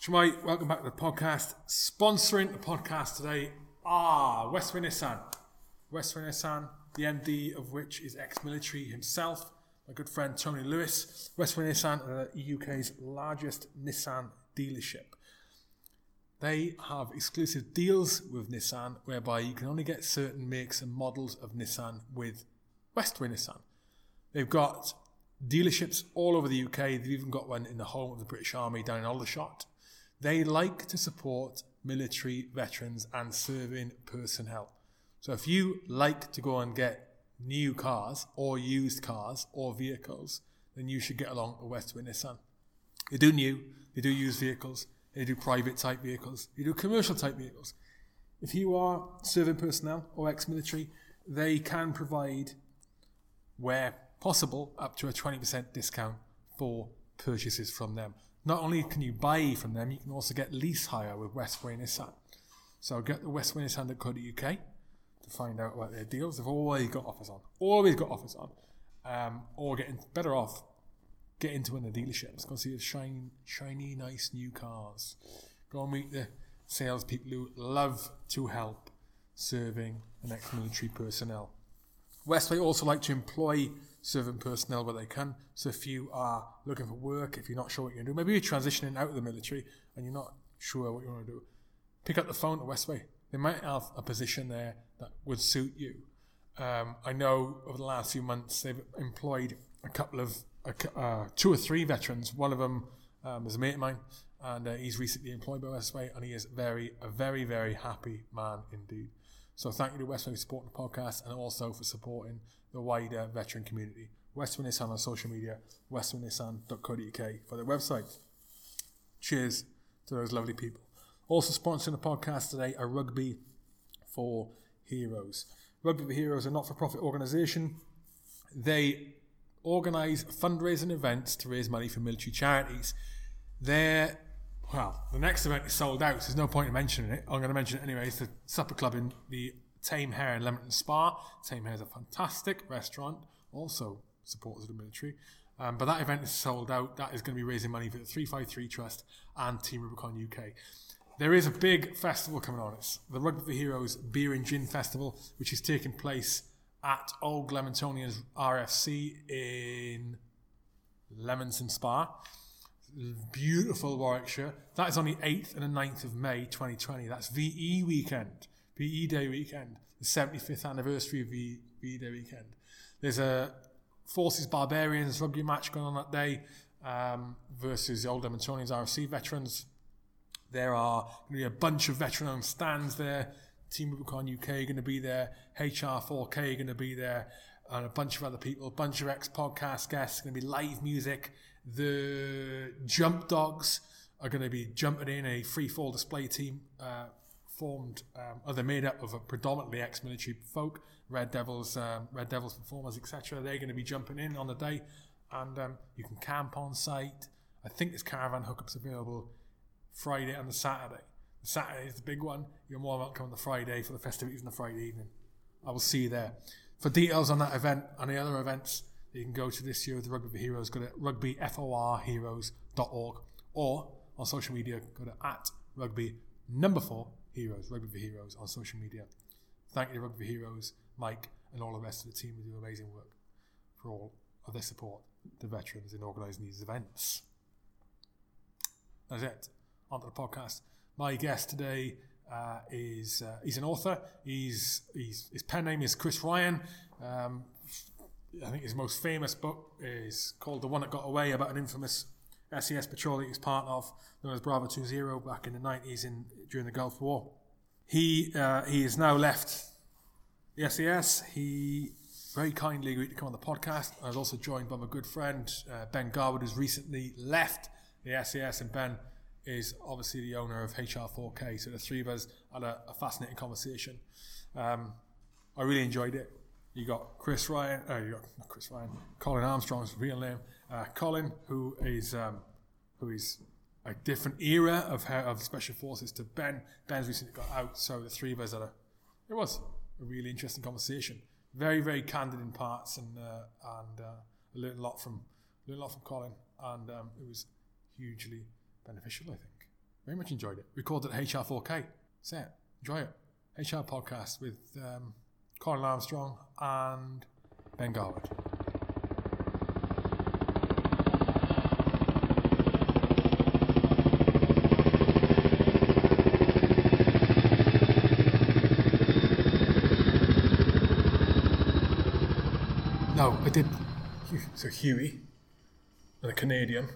Shmai, welcome back to the podcast. Sponsoring the podcast today are Westway Nissan. Westway Nissan, the MD of which is ex-military himself, my good friend Tony Lewis. Westway Nissan are the UK's largest Nissan dealership. They have exclusive deals with Nissan whereby you can only get certain makes and models of Nissan with Westway Nissan. They've got dealerships all over the UK. They've even got one in the home of the British Army down in Aldershot. They like to support military veterans and serving personnel. So if you like to go and get new cars or used cars or vehicles, then you should get along with Westway Nissan. They do new, they do used vehicles, they do private type vehicles, they do commercial type vehicles. If you are serving personnel or ex-military, they can provide, where possible, up to a 20% discount for purchases from them. Not only can you buy from them, you can also get lease hire with Westway Nissan. So get the westwaynissan.co.uk to find out about their deals. They've always got offers on. Always got offers on. Um, or getting better off, get into one of the dealerships. Go see the shiny, shiny, nice new cars. Go and meet the salespeople who love to help serving and ex-military personnel. Westway also like to employ serving personnel where they can. So if you are looking for work, if you're not sure what you're going to do, maybe you're transitioning out of the military and you're not sure what you want to do, pick up the phone at Westway. They might have a position there that would suit you. Um, I know over the last few months they've employed a couple of uh, two or three veterans. One of them um, is a mate of mine, and uh, he's recently employed by Westway, and he is very a very very happy man indeed. So thank you to Westway for supporting the podcast and also for supporting the wider veteran community. Westway Nissan on social media, westwaynissan.co.uk for their website. Cheers to those lovely people. Also sponsoring the podcast today are Rugby for Heroes. Rugby for Heroes are a not-for-profit organisation. They organise fundraising events to raise money for military charities. Their well, the next event is sold out, so there's no point in mentioning it. I'm going to mention it anyway. It's the supper club in the Tame Hare in Leamington Spa. Tame Hare is a fantastic restaurant, also supporters of the military. Um, but that event is sold out. That is going to be raising money for the 353 Trust and Team Rubicon UK. There is a big festival coming on. It's the Rugby for Heroes Beer and Gin Festival, which is taking place at Old Leamingtonians RFC in Leamington Spa. Beautiful Warwickshire. That is on the 8th and the 9th of May 2020. That's VE weekend, VE Day weekend, the 75th anniversary of VE, Day weekend. There's a Forces Barbarians rugby match going on that day um, versus the Old Leamingtonians RFC veterans. There are going to be a bunch of veteran owned stands there. Team Rubicon UK are going to be there. HR4K are going to be there. And a bunch of other people, a bunch of ex podcast guests, going to be live music. The Jump Dogs are going to be jumping in a free fall display team uh, formed, um, or they're made up of predominantly ex-military folk, Red Devils, um, Red Devils performers, etc. They're going to be jumping in on the day, and um, you can camp on site. I think there's caravan hookups available Friday and the Saturday. Saturday is the big one. You're more welcome on the Friday for the festivities on the Friday evening. I will see you there. For details on that event and the other events, you can go to this year with the Rugby for Heroes, go to rugbyforheroes.org or on social media, go to at rugby number four heroes, Rugby for Heroes on social media. Thank you to Rugby for Heroes, Mike, and all the rest of the team who do amazing work for all of their support to veterans in organising these events. That's it. On to the podcast. My guest today uh, is uh, he's an author. He's, he's his pen name is Chris Ryan. Um, I think his most famous book is called The One That Got Away about an infamous SAS patrol that he was part of, known as Bravo 20 back in the 90s in, during the Gulf War. He, uh, he has now left the SAS. He very kindly agreed to come on the podcast. I was also joined by my good friend uh, Ben Garwood, who's recently left the SAS, and Ben is obviously the owner of HR4K. So the three of us had a, a fascinating conversation. Um, I really enjoyed it. You got Chris Ryan, uh, you got not Chris Ryan, Colin Armstrong's real name. Uh, Colin, who is um, who is a different era of of special forces to Ben. Ben's recently got out, so the three of us had a it was a really interesting conversation. Very very candid in parts, and uh, and uh, I learned a lot from learned a lot from Colin, and um, it was hugely beneficial. I think. Very much enjoyed it. Recorded at HR4K. Set. Enjoy it. HR podcast with um, Colin Armstrong and Ben Garwood. No, I did. So Huey, and a Canadian,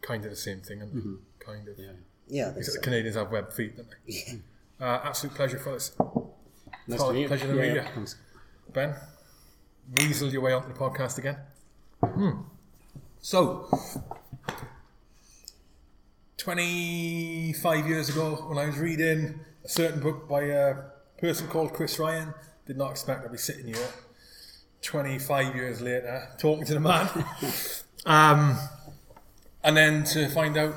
kind of the same thing, and Mm-hmm. kind of. Yeah, Yeah. think Except so. the Canadians have web feet, don't they? Uh, absolute pleasure, fellas. Nice Colin, to meet you. pleasure to meet you. thanks. Ben, weaseled your way onto the podcast again. Hmm. So, 25 years ago, when I was reading a certain book by a person called Chris Ryan, did not expect I'd be sitting here 25 years later talking to the man. um, and then to find out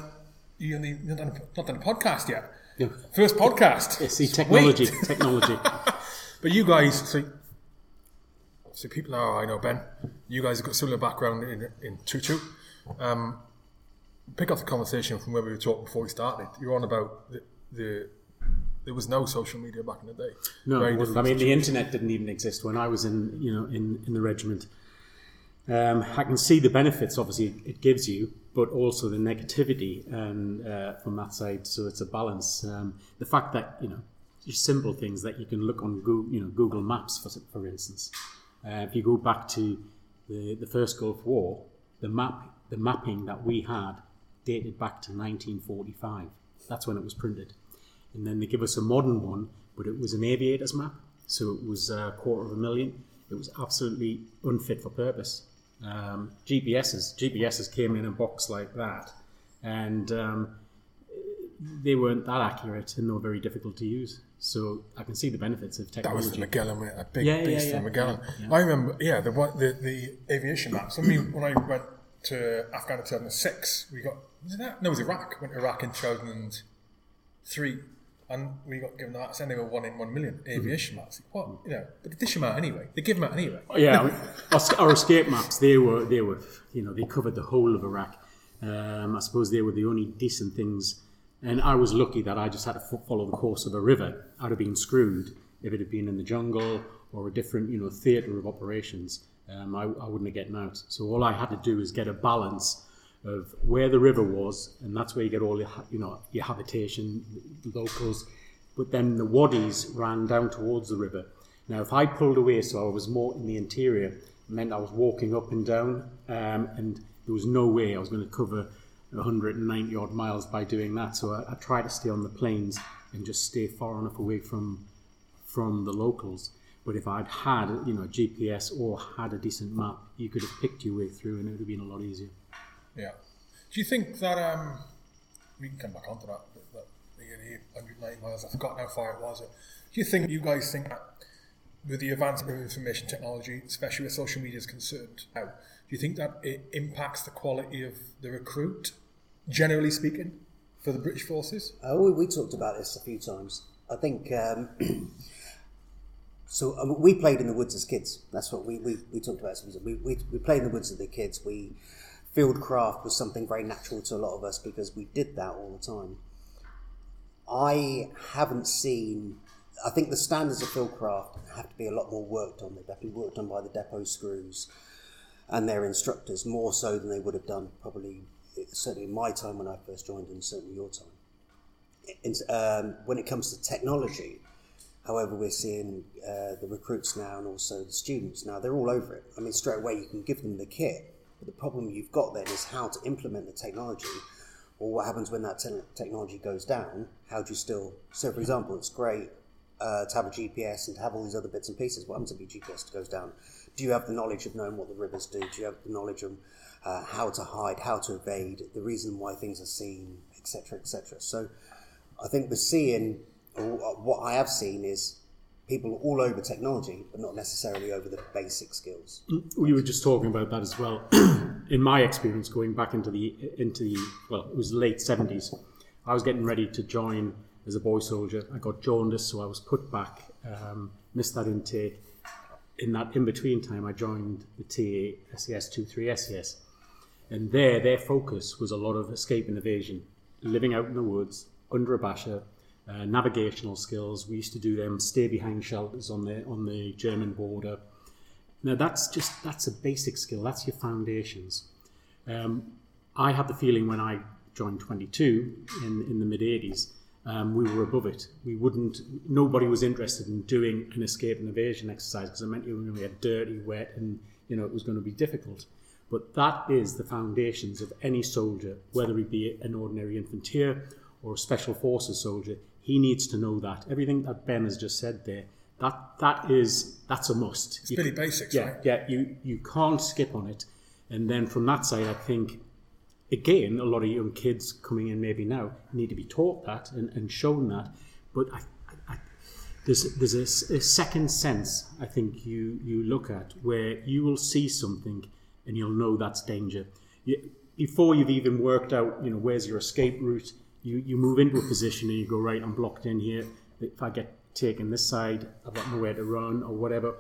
you only you've not done, a, not done a podcast yet. Yeah. First podcast. Yeah, see, technology, Sweet. technology. But you guys, so, so people know I know Ben. You guys have got similar background in in Tutu. Um, pick up the conversation from where we were talking before we started. You're on about the, the there was no social media back in the day. No. I mean, the internet didn't even exist when I was in, you know, in, in the regiment. Um, I can see the benefits, obviously, it gives you, but also the negativity and uh, from that side. So it's a balance. Um, the fact that you know, simple things that you can look on Google, you know, Google Maps, for for instance. Uh, if you go back to the the first Gulf War, the map, the mapping that we had dated back to 1945. That's when it was printed and then they give us a modern one, but it was an aviator's map, so it was a quarter of a million. It was absolutely unfit for purpose. Um, GPSs, GPSs came in a box like that, and um, they weren't that accurate and they were very difficult to use. So I can see the benefits of technology. That was the Magellan, a big Yeah, yeah, beast yeah. in Magellan. Yeah. I remember, yeah, the the, the aviation maps. I mean, when I went to Afghanistan in 2006, we got was it that? No, it was Iraq. Went to Iraq in 2003, and we got given that. they were one in one million aviation maps. What you know? But they dish them out anyway. They give them out anyway. yeah, our, our escape maps they were they were you know they covered the whole of Iraq. Um, I suppose they were the only decent things, and I was lucky that I just had to follow the course of a river. I'd have been screwed if it had been in the jungle or a different you know theatre of operations. Um, I, I wouldn't have gotten out. So all I had to do is get a balance of where the river was, and that's where you get all your you know your habitation, locals. But then the wadis ran down towards the river. Now, if I pulled away, so I was more in the interior, meant I was walking up and down, um, and there was no way I was going to cover 190 odd miles by doing that. So I, I tried to stay on the plains and just stay far enough away from from the locals. But if I'd had you know GPS or had a decent map, you could have picked your way through, and it would have been a lot easier. Yeah. Do you think that um, we can come back onto that? That the, the 190 miles. I forgot how far it was. Do you think you guys think that with the advancement of information technology, especially where social media is concerned, now, do you think that it impacts the quality of the recruit, generally speaking, for the British forces? Uh, we, we talked about this a few times. I think um, so. Um, we played in the woods as kids. That's what we, we, we talked about. We, we, we played in the woods as the kids. We field craft was something very natural to a lot of us because we did that all the time. I haven't seen. I think the standards of field craft have to be a lot more worked on. They've got to be worked on by the depot screws and their instructors more so than they would have done probably certainly in my time when I first joined and certainly your time in, um, when it comes to technology, however, we're seeing uh, the recruits now and also the students now, they're all over it. I mean, straight away you can give them the kit, but the problem you've got then is how to implement the technology or what happens when that te- technology goes down. How do you still, so for example, it's great uh, to have a GPS and to have all these other bits and pieces. What happens if your GPS goes down? Do you have the knowledge of knowing what the rivers do? Do you have the knowledge of uh, how to hide, how to evade, the reason why things are seen, etc., etc.? So, I think the seeing, what I have seen is people all over technology, but not necessarily over the basic skills. we were just talking about that as well. In my experience, going back into the into the well, it was late seventies. I was getting ready to join as a boy soldier. I got jaundice, so I was put back, um, missed that intake. In that in between time, I joined the TA SAS two three SAS, and there their focus was a lot of escape and evasion, living out in the woods, under a basher, uh, navigational skills. We used to do them stay behind shelters on the on the German border. Now that's just that's a basic skill. That's your foundations. Um, I had the feeling when I joined 22 in, in the mid 80s, um, we were above it. We wouldn't. Nobody was interested in doing an escape and evasion exercise because it meant you were going to get dirty, wet, and you know it was going to be difficult. But that is the foundations of any soldier, whether he be an ordinary infantier or a special forces soldier. He needs to know that everything that Ben has just said there. That that is that's a must. It's pretty basics, Yeah, right? yeah. You you can't skip on it. And then from that side, I think again, a lot of young kids coming in maybe now need to be taught that and, and shown that. But I, I, I, there's there's a, a second sense I think you you look at where you will see something and you'll know that's danger. You, before you've even worked out, you know, where's your escape route, you, you move into a position and you go, right, I'm blocked in here. If I get taken this side, I've got nowhere to run or whatever.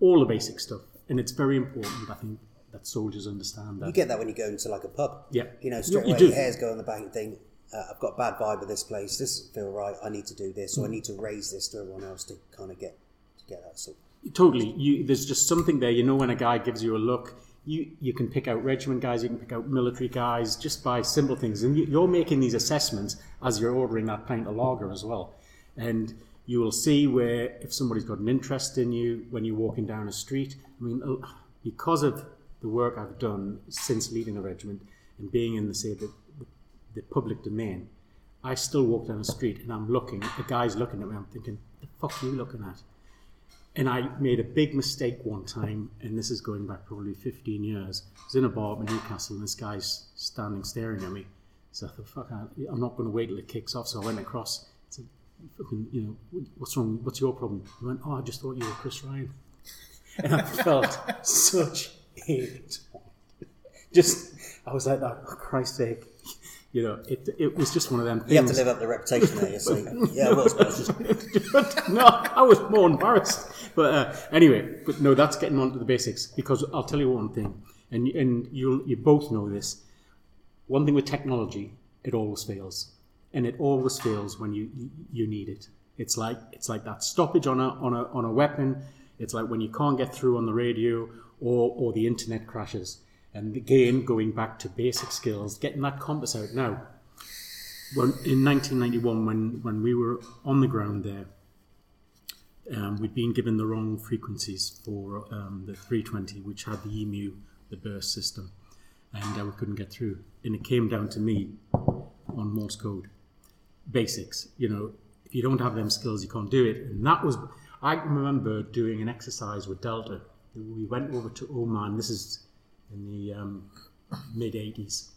All the basic stuff. And it's very important, I think, that soldiers understand that. You get that when you go into like a pub. Yeah. You know, straight You- you away do. your hairs go on the back and think, uh, I've got a bad vibe of this place. This doesn't feel right. I need to do this, or I need to raise this to everyone else to kind of get to get that sort. Totally. You, there's just something there. You know, when a guy gives you a look, you, you can pick out regiment guys, you can pick out military guys just by simple things. And you, you're making these assessments as you're ordering that pint of lager as well. And you will see where if somebody's got an interest in you when you're walking down a street. I mean, because of the work I've done since leaving the regiment and being in the say the, the public domain, I still walk down the street and I'm looking. The guy's looking at me. I'm thinking, "The fuck are you looking at?" And I made a big mistake one time, and this is going back probably 15 years. I was in a bar up in Newcastle, and this guy's standing staring at me. So I thought, fuck, I- I'm not going to wait till it kicks off. So I went across. I said, fucking, you know, what's wrong? What's your problem? He went, oh, I just thought you were Chris Ryan. And I felt such a just, I was like, oh, Christ's sake. You know, it, it was just one of them things. You have to live up the reputation there. You see, yeah, it was, but just no, I was more embarrassed. But uh, anyway, but no, that's getting on to the basics because I'll tell you one thing, and and you you both know this. One thing with technology, it always fails, and it always fails when you you- need it. It's like it's like that stoppage on a on a on a weapon. It's like when you can't get through on the radio or or the internet crashes. And again, going back to basic skills, getting that compass out now. When, in 1991, when, when we were on the ground there, um, we'd been given the wrong frequencies for um, the 320, which had the EMU, the burst system, and uh, we couldn't get through. And it came down to me on Morse code, basics. You know, if you don't have them skills, you can't do it. And that was, I remember doing an exercise with Delta. We went over to Oman. This is in the um, mid 80s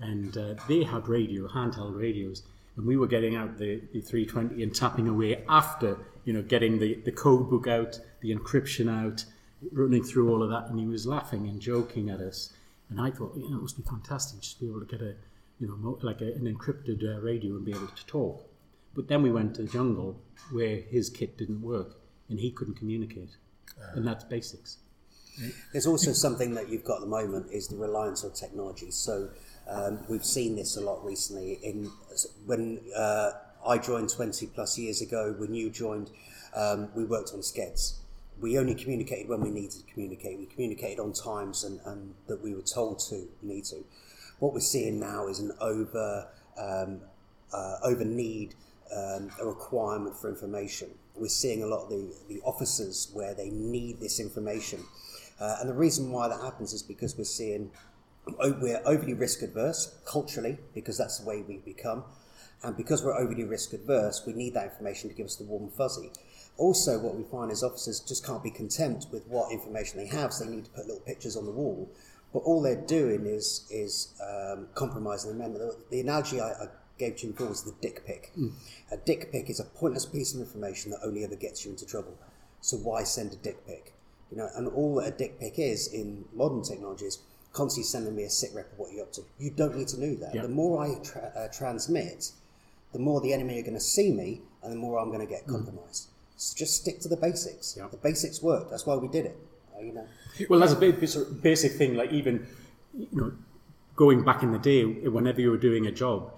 and uh, they had radio, handheld radios, and we were getting out the, the 320 and tapping away after, you know, getting the, the code book out, the encryption out, running through all of that, and he was laughing and joking at us, and I thought, you know, it must be fantastic just to be able to get a, you know, mo- like a, an encrypted uh, radio and be able to talk. But then we went to the jungle where his kit didn't work, and he couldn't communicate, and that's basics. There's also something that you've got at the moment is the reliance on technology. So um, we've seen this a lot recently. In when uh, I joined 20 plus years ago, when you joined, um, we worked on skeds. We only communicated when we needed to communicate. We communicated on times and, and that we were told to need to. What we're seeing now is an over um, uh, over need, um, a requirement for information. We're seeing a lot of the, the officers where they need this information. Uh, and the reason why that happens is because we're seeing we're overly risk adverse culturally because that's the way we've become and because we're overly risk adverse we need that information to give us the warm fuzzy. Also what we find is officers just can't be content with what information they have so they need to put little pictures on the wall. But all they're doing is is um, compromising the men. The, the analogy I, I gave to you before was the dick pic. A dick pic is a pointless piece of information that only ever gets you into trouble. So why send a dick pic? You know, and all that a dick pic is in modern technologies, constantly sending me a sit rep of what you're up to. You don't need to know that. The more I tra- uh, transmit, the more the enemy are going to see me, and the more I'm going to get compromised. So just stick to the basics. Yeah. The basics work. That's why we did it. Uh, You know, Well, that's a big, basic- thing. Like even, you know, going back in the day, whenever you were doing a job,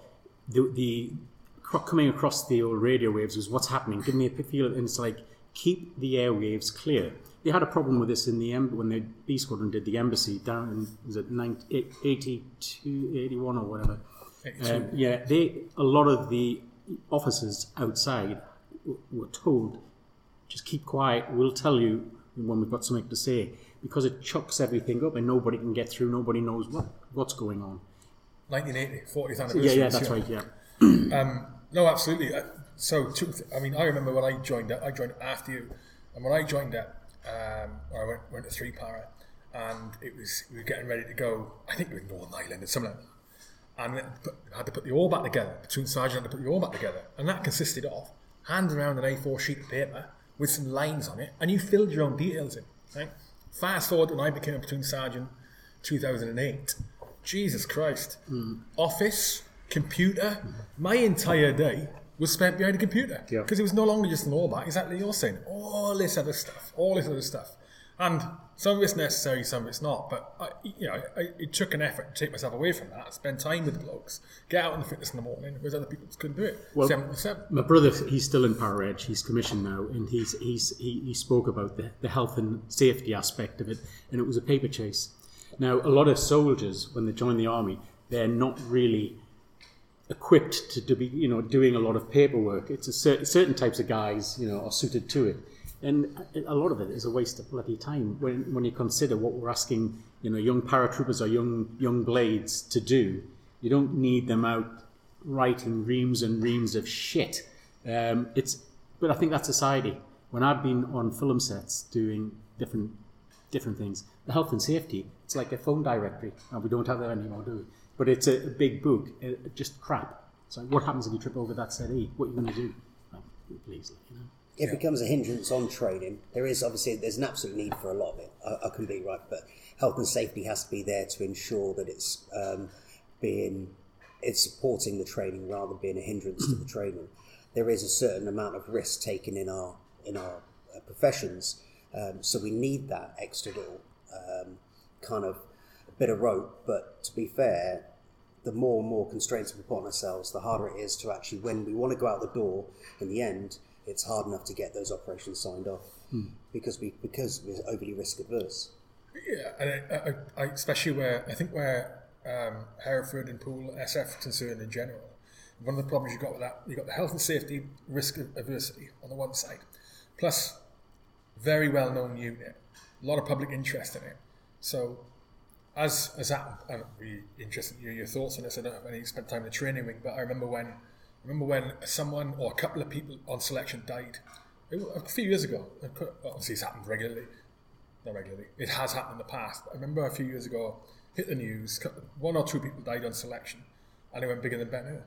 the, the coming across the old radio waves was what's happening. Give me a feel, and it's like keep the airwaves clear. They had a problem with this in the em- when the B Squadron did the embassy down in was it 90, 82, 81 or whatever. Um, yeah, they a lot of the officers outside w- were told just keep quiet. We'll tell you when we've got something to say because it chucks everything up and nobody can get through. Nobody knows what what's going on. 1980, 40th anniversary. Yeah, yeah, that's right. Yeah. No, absolutely. Uh, So, two, I mean, I remember when I joined it, I joined after you, and when I joined it, um, I went, went to Three Para, and it was we were getting ready to go. I think we were in Northern Ireland or something like that. And put, had to put the ORBAT together. Between sergeant had to put the ORBAT together, and that consisted of handing around an A4 sheet of paper with some lines on it, and you filled your own details in. Right? Fast forward when I became a platoon sergeant, 2008. Jesus Christ. Hmm. Office, computer, hmm. my entire day was spent behind a computer Yeah. because it was no longer just an ORBAT. Exactly you're saying. All this other stuff, all this other stuff, and some of it's necessary, some of it's not. But I, you know, I, it took an effort to take myself away from that, spend time with the blokes, get out in the fitness in the morning, whereas other people couldn't do it. Well. My brother, he's still in Para Reg. He's commissioned now, and he's he's he, he spoke about the, the health and safety aspect of it, and it was a paper chase. Now, a lot of soldiers, when they join the army, they're not really equipped to, to be, you know, doing a lot of paperwork. It's a cer- certain types of guys, you know, are suited to it, and a lot of it is a waste of bloody time when when you consider what we're asking, you know, young paratroopers or young young blades to do. You don't need them out writing reams and reams of shit. Um, it's, but I think that's society. When I've been on film sets doing different different things, the health and safety, it's like a phone directory. And we don't have that anymore, do we? But it's a, a big book, uh, just crap. So what happens if you trip over that settee? What are you going to do? Well, please, you know. It becomes a hindrance on training. There is obviously there's an absolute need for a lot of it. I, I can be right, but health and safety has to be there to ensure that it's um, being it's supporting the training rather than being a hindrance to the training. There is a certain amount of risk taken in our in our uh, professions, um, so we need that extra little um, kind of bit of rope. But to be fair, the more and more constraints we put on ourselves, the harder it is to actually, when we want to go out the door, in the end, it's hard enough to get those operations signed off because we because we're overly risk adverse. Yeah, and I, I, I, especially where I think where um, Hereford and Poole SF are concerned in general, one of the problems you've got with that, you've got the health and safety risk adversity on the one side, plus very well known unit, a lot of public interest in it. So, as as that, I'm really interested in your, your thoughts on this. I don't have any spent time in the training wing, but I remember when, I remember when someone or a couple of people on selection died. A few years ago. Obviously, it's happened regularly not regularly. It has happened in the past. I remember a few years ago, hit the news, one or two people died on selection, and it went bigger than better.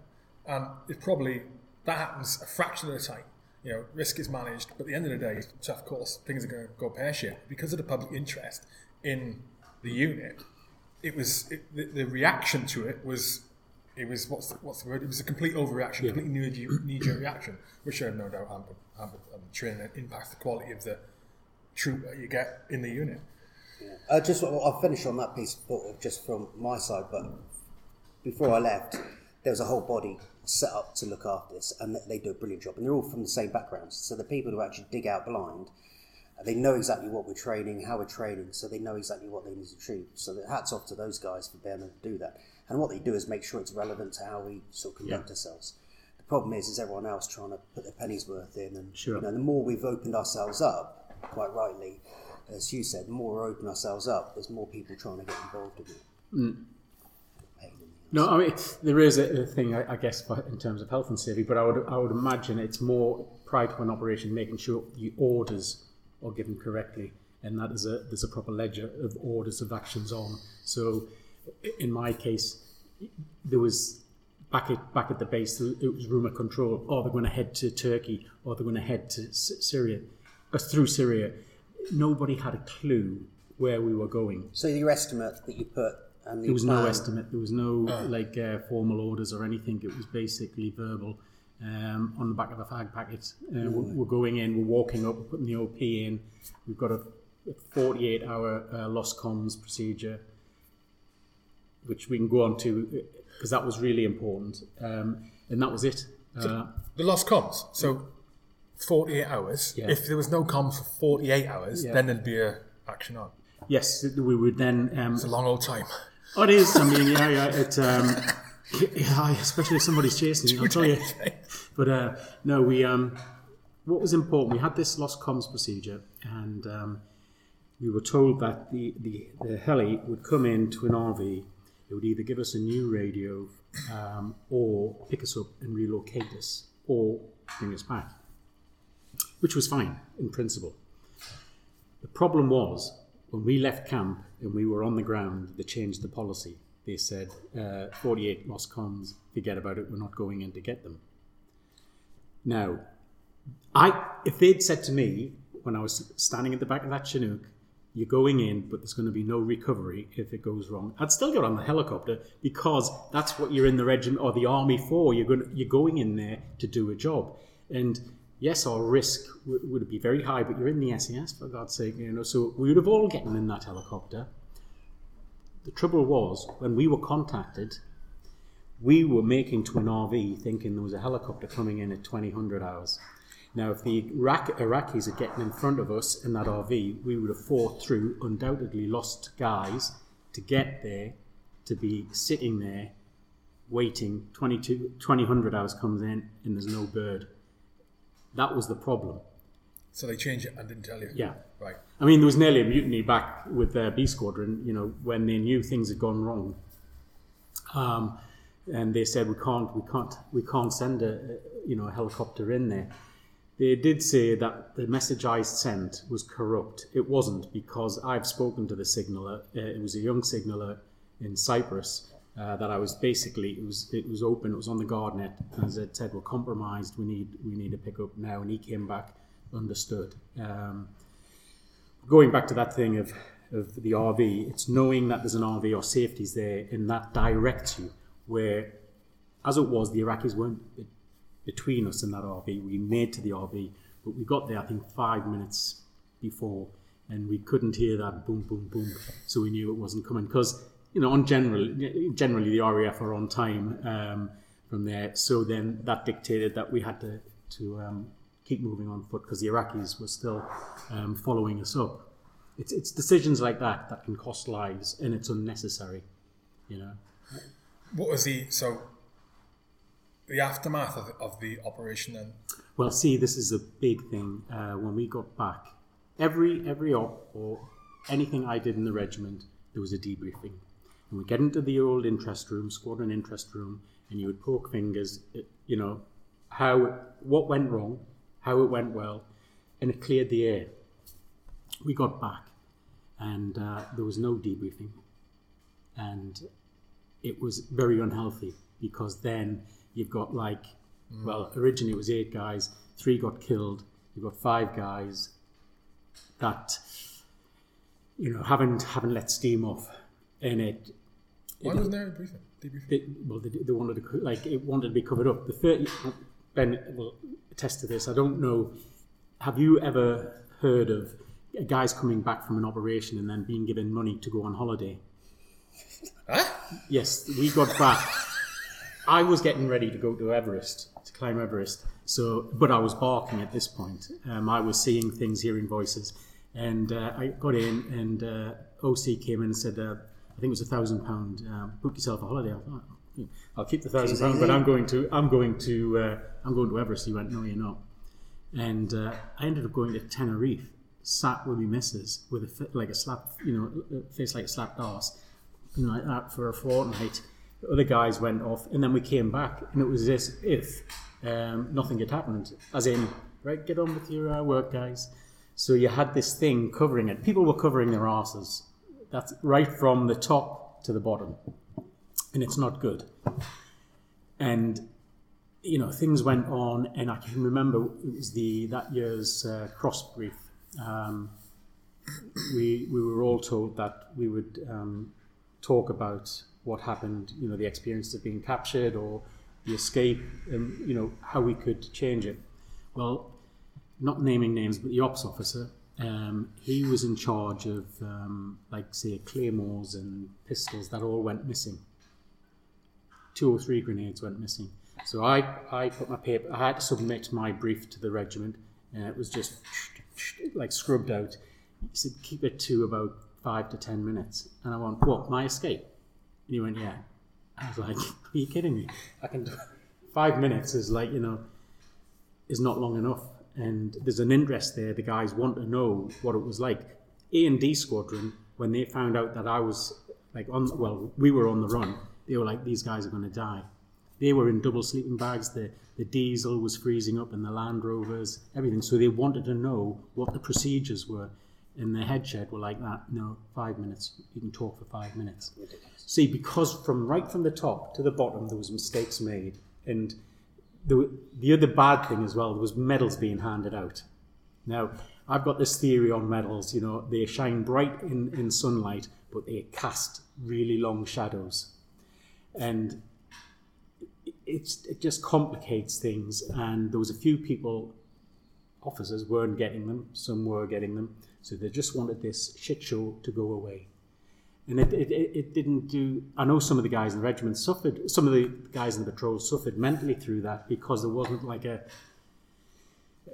And it probably that happens a fraction of the time. You know, risk is managed, but at the end of the day, tough course, things are going to go pear shaped because of the public interest in the unit. It was it, the, the reaction to it was. It was what's the, what's the word? It was a complete overreaction, complete knee knee-jerk reaction, which I have no doubt hampered, hampered um, training and impacts the quality of the troop that you get in the unit. Uh, just I'll finish on that piece sort just from my side, but before I left, there was a whole body set up to look after this, and they do a brilliant job. And they're all from the same backgrounds, so the people who actually dig out blind, uh, they know exactly what we're training, how we're training, so they know exactly what they need to achieve. So hats off to those guys for being able to do that. And what they do is make sure it's relevant to how we sort of conduct Yeah. ourselves. The problem is, is everyone else trying to put their pennies worth in, and Sure. you know, the more we've opened ourselves up, quite rightly, as you said, the more we open ourselves up, there's more people trying to get involved in it. Mm. The No, I mean there is a, a thing, I, I guess, in terms of health and safety. But I would, I would imagine it's more prior to an operation, making sure the orders are given correctly, and that is a there's a proper ledger of orders of actions on. So, in my case, there was back at back at the base, it was rumour control. Oh, they're going to head to Turkey, or they're going to head to Syria, uh, through Syria. Nobody had a clue where we were going. So your estimate that you put and There was plan, no estimate. There was no like uh, formal orders or anything. It was basically verbal um, on the back of a fag packet. Uh, we're, we're going in. We're walking up. We're putting the OP in. We've got a 48-hour uh, lost comms procedure, which we can go on to because that was really important. Um, and that was it. Uh, The lost comms. So, 48 hours. Yeah. If there was no comms for 48 hours, Yeah. then there'd be a action on. yes, we would then. Um, It's a long old time. oh, it is. I mean, yeah, yeah. It, um, yeah, especially if somebody's chasing you. I'll tell you. But uh, no, we. Um, what was important? We had this lost comms procedure, and um, we were told that the, the, the heli would come into an RV. It would either give us a new radio, um, or pick us up and relocate us, or bring us back, which was fine in principle. The problem was when we left camp and we were on the ground, they changed the policy. They said, uh, 48 lost forget about it, we're not going in to get them. Now, I if they'd said to me when I was standing at the back of that Chinook, you're going in, but there's going to be no recovery if it goes wrong. I'd still get on the helicopter because that's what you're in the regiment or the army for. You're going, you're going in there to do a job, and yes, our risk w- would be very high. But you're in the SAS for God's sake, you know. So we would have all gotten in that helicopter. The trouble was when we were contacted, we were making to an RV thinking there was a helicopter coming in at 2000 hours. Now, if the Iraq- Iraqis are getting in front of us in that RV, we would have fought through, undoubtedly lost guys to get there, to be sitting there, waiting. 22, 2000 hours comes in and there's no bird. That was the problem. So they changed it and didn't tell you. Yeah. Right. I mean, there was nearly a mutiny back with their B squadron, you know, when they knew things had gone wrong. Um, and they said we can't, we can't, we can't send a, a, you know, a helicopter in there. They did say that the message I sent was corrupt. It wasn't because I've spoken to the signaller. Uh, it was a young signaller in Cyprus uh, that I was basically it was it was open. It was on the guard net. As it said, we're compromised. We need we need to pick up now. And he came back, understood. Um, going back to that thing of of the RV, it's knowing that there's an RV or safety's there, and that directs you. Where, as it was, the Iraqis weren't be- between us and that RV. We made to the RV, but we got there I think five minutes before, and we couldn't hear that boom, boom, boom. So we knew it wasn't coming because you know, on general, generally the RAF are on time um, from there. So then that dictated that we had to to um, keep moving on foot because the Iraqis were still um, following us up. It's it's decisions like that that can cost lives, and it's unnecessary. You know. What was the so the aftermath of, of the operation then? Well, see, this is a big thing. Uh, when we got back, every every op or anything I did in the regiment, there was a debriefing, and we get into the old interest room, squadron interest room, and you would poke fingers, at, you know, how what went wrong, how it went well, and it cleared the air. We got back, and uh, there was no debriefing, and it was very unhealthy because then you've got like, well, originally it was eight guys, three got killed, you've got five guys that, you know, haven't haven't let steam off, and it, Why wasn't there a briefing? Debriefing? it well, they, they wanted to like it wanted to be covered up. The thirty, Ben will attest to this. I don't know. Have you ever heard of guys coming back from an operation and then being given money to go on holiday? Huh? Yes, we got back. I was getting ready to go to Everest, to climb Everest. So, but I was barking at this point. Um, I was seeing things, hearing voices, and uh, I got in, and uh, OC came in and said, uh, "I think it was a thousand pound. uh, Book yourself a holiday." I thought, "Hmm, "I'll keep the thousand pound, but I'm going to, I'm going to, uh, I'm going to Everest." He went, "No, you're not." And uh, I ended up going to Tenerife, sat with my missus with a like a slap, you know, face like a slapped arse, you know, like that for a fortnight. The other guys went off, and then we came back, and it was as if um, nothing had happened. As in, right, get on with your uh, work, guys. So you had this thing covering it. People were covering their asses. That's right from the top to the bottom, and it's not good. And you know, things went on, and I can remember it was the that year's uh, cross brief. Um, we we were all told that we would um, talk about what happened, you know, the experience of being captured or the escape, and you know how we could change it. Well, not naming names, but the ops officer, um, he was in charge of um, like say claymores and pistols that all went missing. Two or three grenades went missing. So I, I put my paper, I had to submit my brief to the regiment, and it was just like scrubbed out. He said, keep it to about five to ten minutes. And I went, what, my escape? And he went, yeah. I was like, are you kidding me? I can do five minutes is like, you know, is not long enough. And there's an interest there. The guys want to know what it was like. A and D squadron, when they found out that I was like on, well, we were on the run, they were like, these guys are going to die. They were in double sleeping bags. The, the diesel was freezing up and the Land Rovers, everything. So they wanted to know what the procedures were. And the head shed were like that. No, five minutes. You can talk for five minutes. See, because from right from the top to the bottom, there was mistakes made, and the the other bad thing as well was medals being handed out. Now, I've got this theory on medals. You know, they shine bright in in sunlight, but they cast really long shadows, and it's it just complicates things. And there was a few people, officers weren't getting them. Some were getting them, so they just wanted this shit show to go away. And it, it, it didn't do i know some of the guys in the regiment suffered some of the guys in the patrol suffered mentally through that because there wasn't like a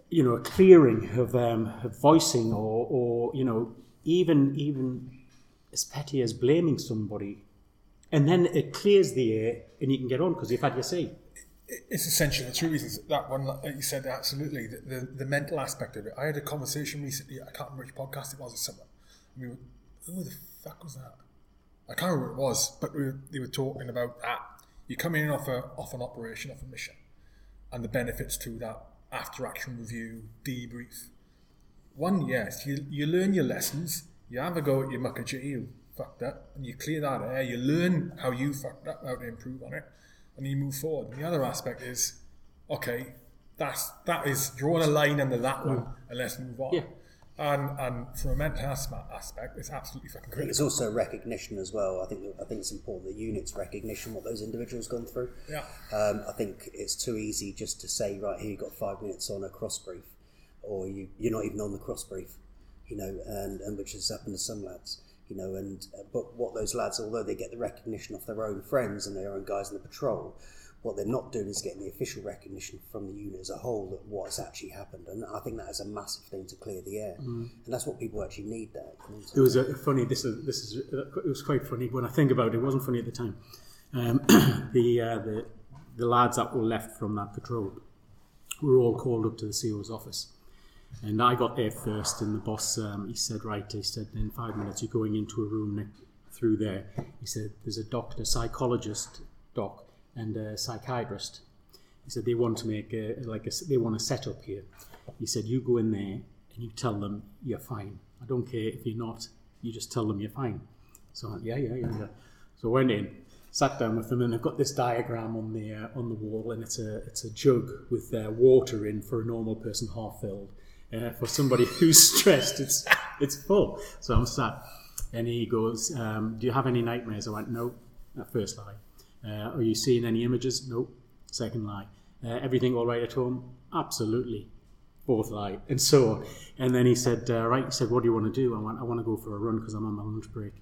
you know a clearing of, um, of voicing or, or you know even even as petty as blaming somebody. And then it clears the air and you can get on because you've had your say it's essential. The two reasons. that one you said absolutely the, the, the mental aspect of it. I had a conversation recently. I can't remember which podcast it was or something. I mean, who the fuck was that? I can't remember what it was, but we were, they were talking about that. You come in off a off an operation, off a mission, and the benefits to that after action review, debrief. One, yes, you, you learn your lessons. You have a go at your muckager, you fucked up, and you clear that air. You learn how you fucked up, how to improve on it, and you move forward. And the other aspect is, okay, that's that is drawing a line under that one, and let's move on. Yeah. And and from a mental asma- aspect, it's absolutely fucking I think it's also recognition as well. I think I think it's important The units recognition what those individuals gone through. Yeah. Um, I think it's too easy just to say right here you got five minutes on a cross brief, or you you're not even on the cross brief, you know, and, and which has happened to some lads, you know, and uh, but what those lads, although they get the recognition off their own friends and their own guys in the patrol, what they're not doing is getting the official recognition from the unit as a whole that what has actually happened, and I think that is a massive thing to clear the air, and that's what people actually need. There. It was a funny. This is this is it was quite funny when I think about it. It wasn't funny at the time. Um, the uh, the the lads that were left from that patrol were all called up to the CO's office, and I got there first. And the boss um, he said, right, he said, in five minutes you're going into a room through there. He said, there's a doctor, psychologist, doc, and a psychiatrist. He said they want to make a, like a, they want to set up here. He said you go in there and you tell them you're fine. I don't care if you're not. You just tell them you're fine. So I went, yeah, yeah, yeah, yeah. So I went in, sat down with them, and they've got this diagram on the uh, on the wall, and it's a it's a jug with uh, water in for a normal person, half filled. Uh, for somebody who's stressed, it's it's full. So I'm sat, and he goes, um, "Do you have any nightmares?" I went, "No." First lie. Uh, are you seeing any images? No. Second lie. Uh, everything all right at home? Absolutely. Fourth lie, and so on. And then he said, uh, right, he said, what do you want to do? I went, I want to go for a run because I'm on my lunch break.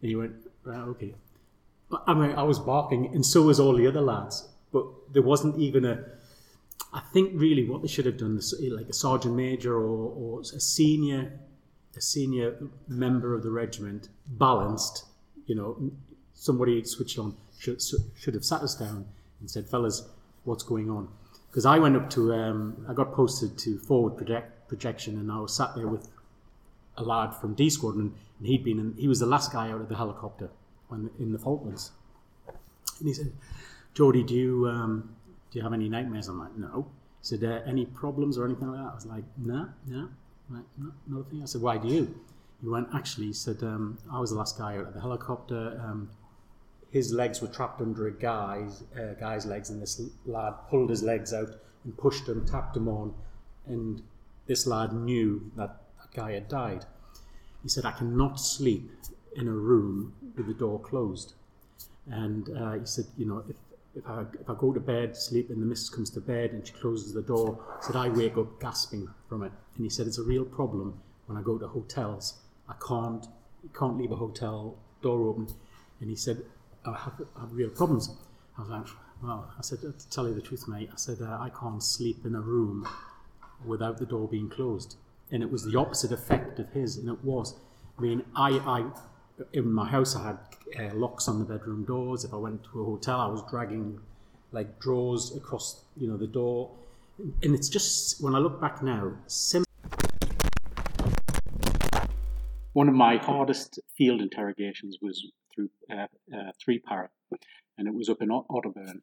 And he went, right, okay. I mean, I was barking, and so was all the other lads. But there wasn't even a. I think really what they should have done, like a sergeant major or, or a senior, a senior member of the regiment, balanced. You know, somebody switched on should should have sat us down and said, "Fellas, what's going on?" Because I went up to, um, I got posted to forward project, projection, and I was sat there with a lad from D Squadron, and he'd been, in, he was the last guy out of the helicopter when in the Falklands, and he said, "Jody, do you um, do you have any nightmares?" I'm like, "No." Said, uh, "Any problems or anything like that?" I was like, "No, no." I'm like, no, nothing. I said, "Why do you?" He went, "Actually," he said, um, "I was the last guy out of the helicopter." Um, his legs were trapped under a guy's uh, guy's legs, and this lad pulled his legs out and pushed him, tapped him on, and this lad knew that that guy had died. He said, "I cannot sleep in a room with the door closed," and uh, he said, "You know, if if I if I go to bed, sleep, and the missus comes to bed and she closes the door, said I wake up gasping from it." And he said, "It's a real problem when I go to hotels. I can't can't leave a hotel door open." And he said, I have, I have real problems. I was like, well, I said, to tell you the truth, mate, I said, uh, I can't sleep in a room without the door being closed. And it was the opposite effect of his, and it was. I mean, I, I in my house, I had uh, locks on the bedroom doors. If I went to a hotel, I was dragging like drawers across, you know, the door. And it's just, when I look back now, sim- one of my hardest field interrogations was through uh, uh, three para, and it was up in Otterburn.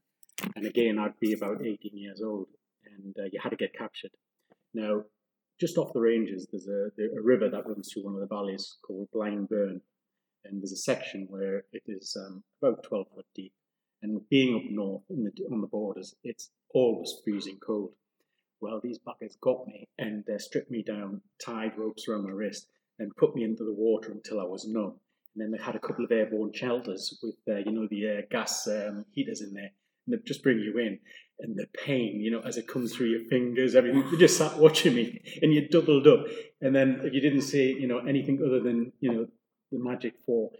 And again, I'd be about 18 years old, and uh, you had to get captured. Now, just off the ranges, there's a, a river that runs through one of the valleys called Blind Burn, and there's a section where it is um, about 12 foot deep. And being up north the, on the borders, it's always freezing cold. Well, these buckets got me and uh, stripped me down, tied ropes around my wrist, and put me into the water until I was numb. And then they had a couple of airborne shelters with, uh, you know, the uh, gas um, heaters in there, and they just bring you in. And the pain, you know, as it comes through your fingers, everything. They just sat watching me, and you doubled up. And then if you didn't say, you know, anything other than, you know, the magic four,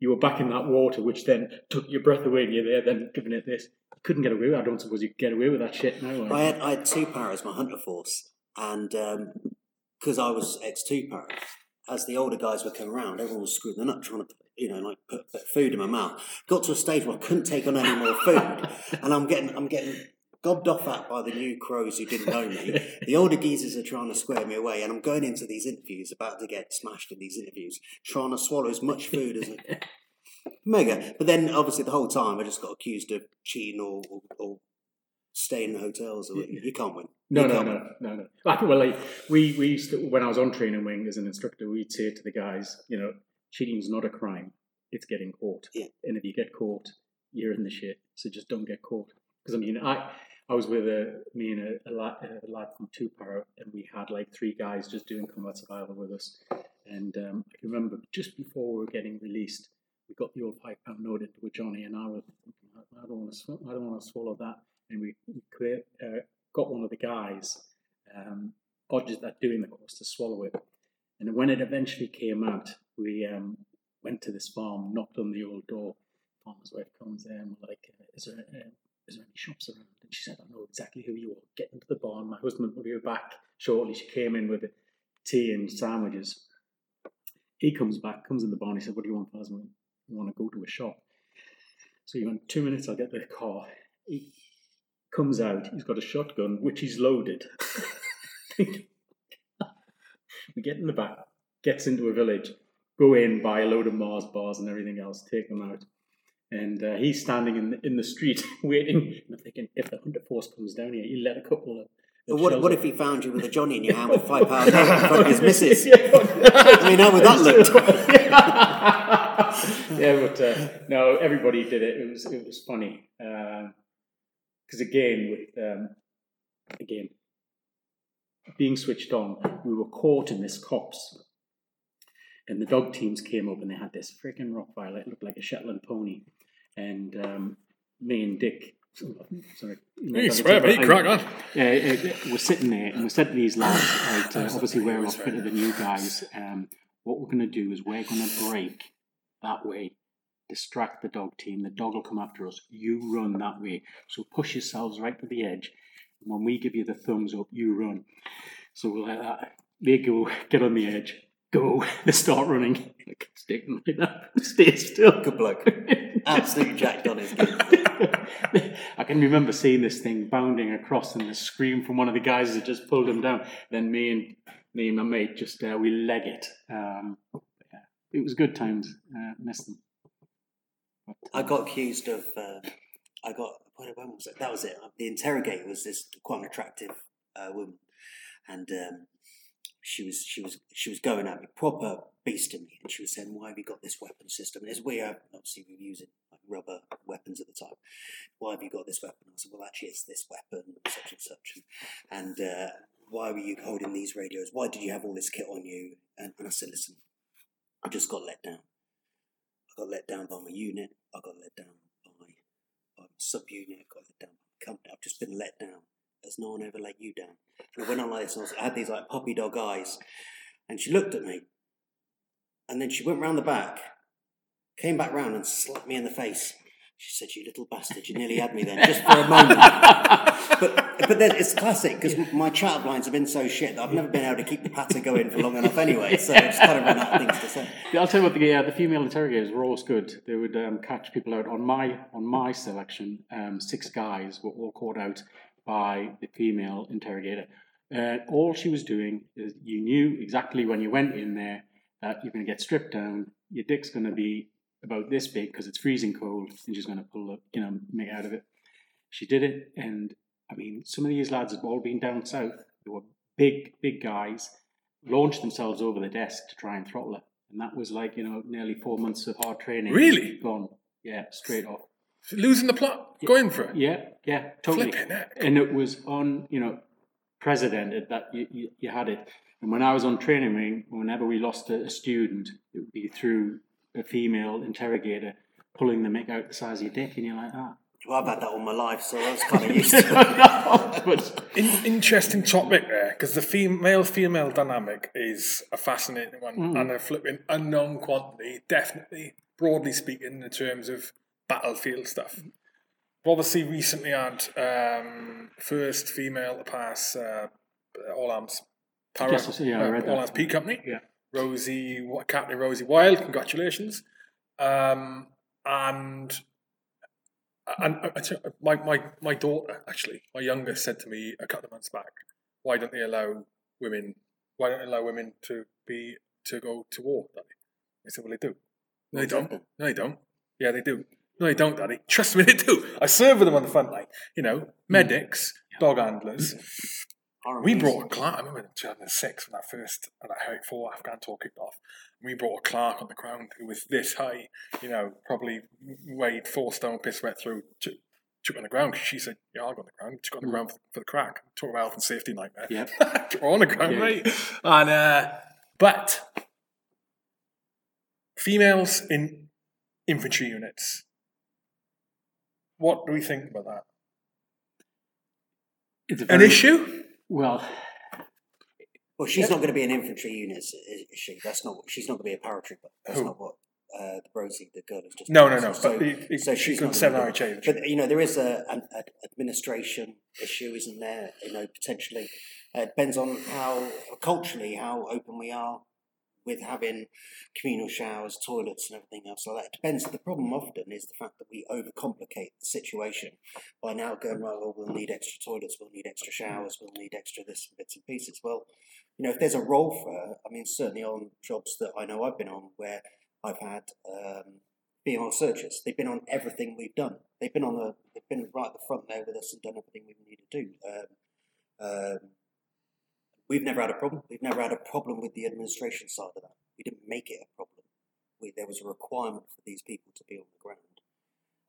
you were back in that water, which then took your breath away, and you're there, then giving it this. You couldn't get away with. it. I don't suppose you could get away with that shit now. I had I had two paras, my hunter force, and um, because I was X two para, as the older guys were coming around, everyone was screwing the nut, trying to you know like put, put food in my mouth. Got to a stage where I couldn't take on any more food, and I'm getting I'm getting gobbed off at by the new crows who didn't know me. The older geezers are trying to square me away, and I'm going into these interviews about to get smashed in these interviews, trying to swallow as much food as I can. Mega. But then, obviously, the whole time I just got accused of cheating or, or, or staying in hotels. Or, you can't win. No, You no, no, win. no, no. Like, well, like we we used to, when I was on training wing as an instructor, we'd say to the guys, you know, cheating's not a crime; it's getting caught. Yeah. And if you get caught, you're in the shit. So just don't get caught. Because I mean, I I was with a me and a, a, lad, a lad from two para, and we had like three guys just doing combat survival with us. And um, I can remember just before we were getting released, we got the old five pound note into Johnny, and I was thinking, I don't want to, sw- I don't want to swallow that. And we, we clear, uh, got one of the guys, um, Odges that doing the course to swallow it. And when it eventually came out, we um, went to this farm, knocked on the old door. Farmer's wife comes in, we're like, uh, "Is there, uh, is there any shops around?" And she said, "I know exactly who you are. Get into the barn. My husband will be back shortly." She came in with tea and sandwiches. He comes back, comes in the barn. He said, "What do you want, Plasma? You want to go to a shop?" So he went, two minutes, I'll get the car. He comes out, he's got a shotgun, which he's loaded. we get in the back, gets into a village, go in, buy a load of Mars bars and everything else, take them out. And uh, he's standing in the, in the street waiting. And I'm thinking, if the hunter force comes down here, you let a couple of. What, what if he found you with a Johnny in your hand with five pound note in front of his missus? Yeah, I mean, how would that look? yeah, but uh, no, everybody did it. It was it was funny because again, with um, again being switched on, we were caught in this copse, and the dog teams came up and they had this freaking Rottweiler. It looked like a Shetland pony, and um, me and Dick. Sorry, You swear, but he crack on. uh, we're sitting there and we said to these lads, right, uh, obviously we're a lot fitter than you guys. Um, what we're going to do is we're going to break that way, distract the dog team. The dog will come after us. You run that way. So push yourselves right to the edge. And when we give you the thumbs up, you run. So we'll let that. They go, get on the edge, go. They start running. Like, Stick them like that. Stay still. Good bloke. Absolutely jacked on his game. I can remember seeing this thing bounding across and the scream from one of the guys that just pulled him down. Then me and me and my mate just uh, we leg it. Um, yeah, it was good times. Uh, missed them. I got accused of. Uh, I got. When was it? That was it. The interrogator was this quite an attractive uh, woman, and um, she was she was she was going at me proper beasting me, and she was saying, "Why have you got this weapon system?" And as we are obviously we were using like rubber weapons at the time. Why have you got this weapon? I said, "Well, actually, it's this weapon, such and such." And uh, why were you holding these radios? Why did you have all this kit on you? And, and I said, "Listen, I just got let down. I got let down by my unit. I got let down by, by my subunit. I got let down by my company. I've just been let down. Has no one ever let you down? And I went on like this. And I, had these like puppy dog eyes, and she looked at me, and then she went round the back, came back round and slapped me in the face, She said, "You little bastard! You nearly had me then, just for a moment." but but then it's classic because my chat lines have been so shit that I've never been able to keep the patter going for long enough anyway. So I just kind of run out of things to say. Yeah, I'll tell you what. The, uh, the female interrogators were always good. They would um, catch people out. On my on my selection, um, six guys were all caught out by the female interrogator. Uh, all she was doing is you knew exactly when you went in there that you're going to get stripped down. Your dick's going to be about this big because it's freezing cold, and she's going to pull the you know make out of it. She did it, and I mean, some of these lads had all been down south. They were big, big guys, launched themselves over the desk to try and throttle her, and that was like you know nearly four months of hard training. Really? gone. Yeah, straight off. Losing the plot, going for it. Yeah, yeah, totally. Flipping heck. And it was on, you know, precedented that you, you, you had it. And when I was on training wing, whenever we lost a, a student, it would be through a female interrogator pulling the mick out the size of your dick, and you're like, ah. Well, I've had that all my life, so I was kind of used to it. but In, interesting topic there because the female female dynamic is a fascinating one and a flipping unknown quantity. Definitely, broadly speaking, in terms of battlefield stuff. We've obviously recently had um, first female to pass uh, All Arms Para, Yes, yeah, I uh, read All that. Arms P Company. Yeah. Rosie, what Captain Rosie Wild, congratulations. Um, and and I, I you, my, my my daughter actually, my youngest, said to me a couple of months back, "Why don't they allow women? Why don't they allow women to be to go to war, Daddy?" I said, "Well, they do. No, they don't. No, they don't. Yeah, they do. No, they don't, Daddy. Trust me, they do. I serve with them on the front line. You know, medics, dog handlers. We brought a clerk. I remember in 2006 when that first when that Herrick Four Afghan tour kicked off. We brought a clerk on the ground who was this high, you know, probably weighed four stone, piss wet through. Took, took on the ground 'cause she said, "Yeah, I'll go on the ground." Took on the ground for, for the crack. Talk about health and safety nightmare. Yeah. on the ground, Yeah. mate. And uh, but females in infantry units. What do we think about that? it's a An issue? Well, Well, she's not going to be an infantry unit, is is she? That's not. She's not going to be a paratrooper. That's Who? not what uh, the Rosie, the girl, has just. No, no, no. So, but it, it, so she's could not seven gonna be- RHA. But you know, there is a an an administration issue, isn't there? You know, potentially. Uh, it depends on how culturally how open we are with having communal showers, toilets, and everything else like that. It depends. The problem often is the fact that we overcomplicate the situation by now going. Well, we'll need extra toilets, we'll need extra showers, we'll need extra this and bits and pieces. Well, you know, if there's a role for her, I mean, certainly on jobs that I know I've been on where I've had um, female searchers, they've been on everything we've done. They've been on the, they've been right at the front there with us and done everything we need to do. Um, um, we've never had a problem. We've never had a problem with the administration side of that. We didn't make it a problem. We, there was a requirement for these people to be on the ground.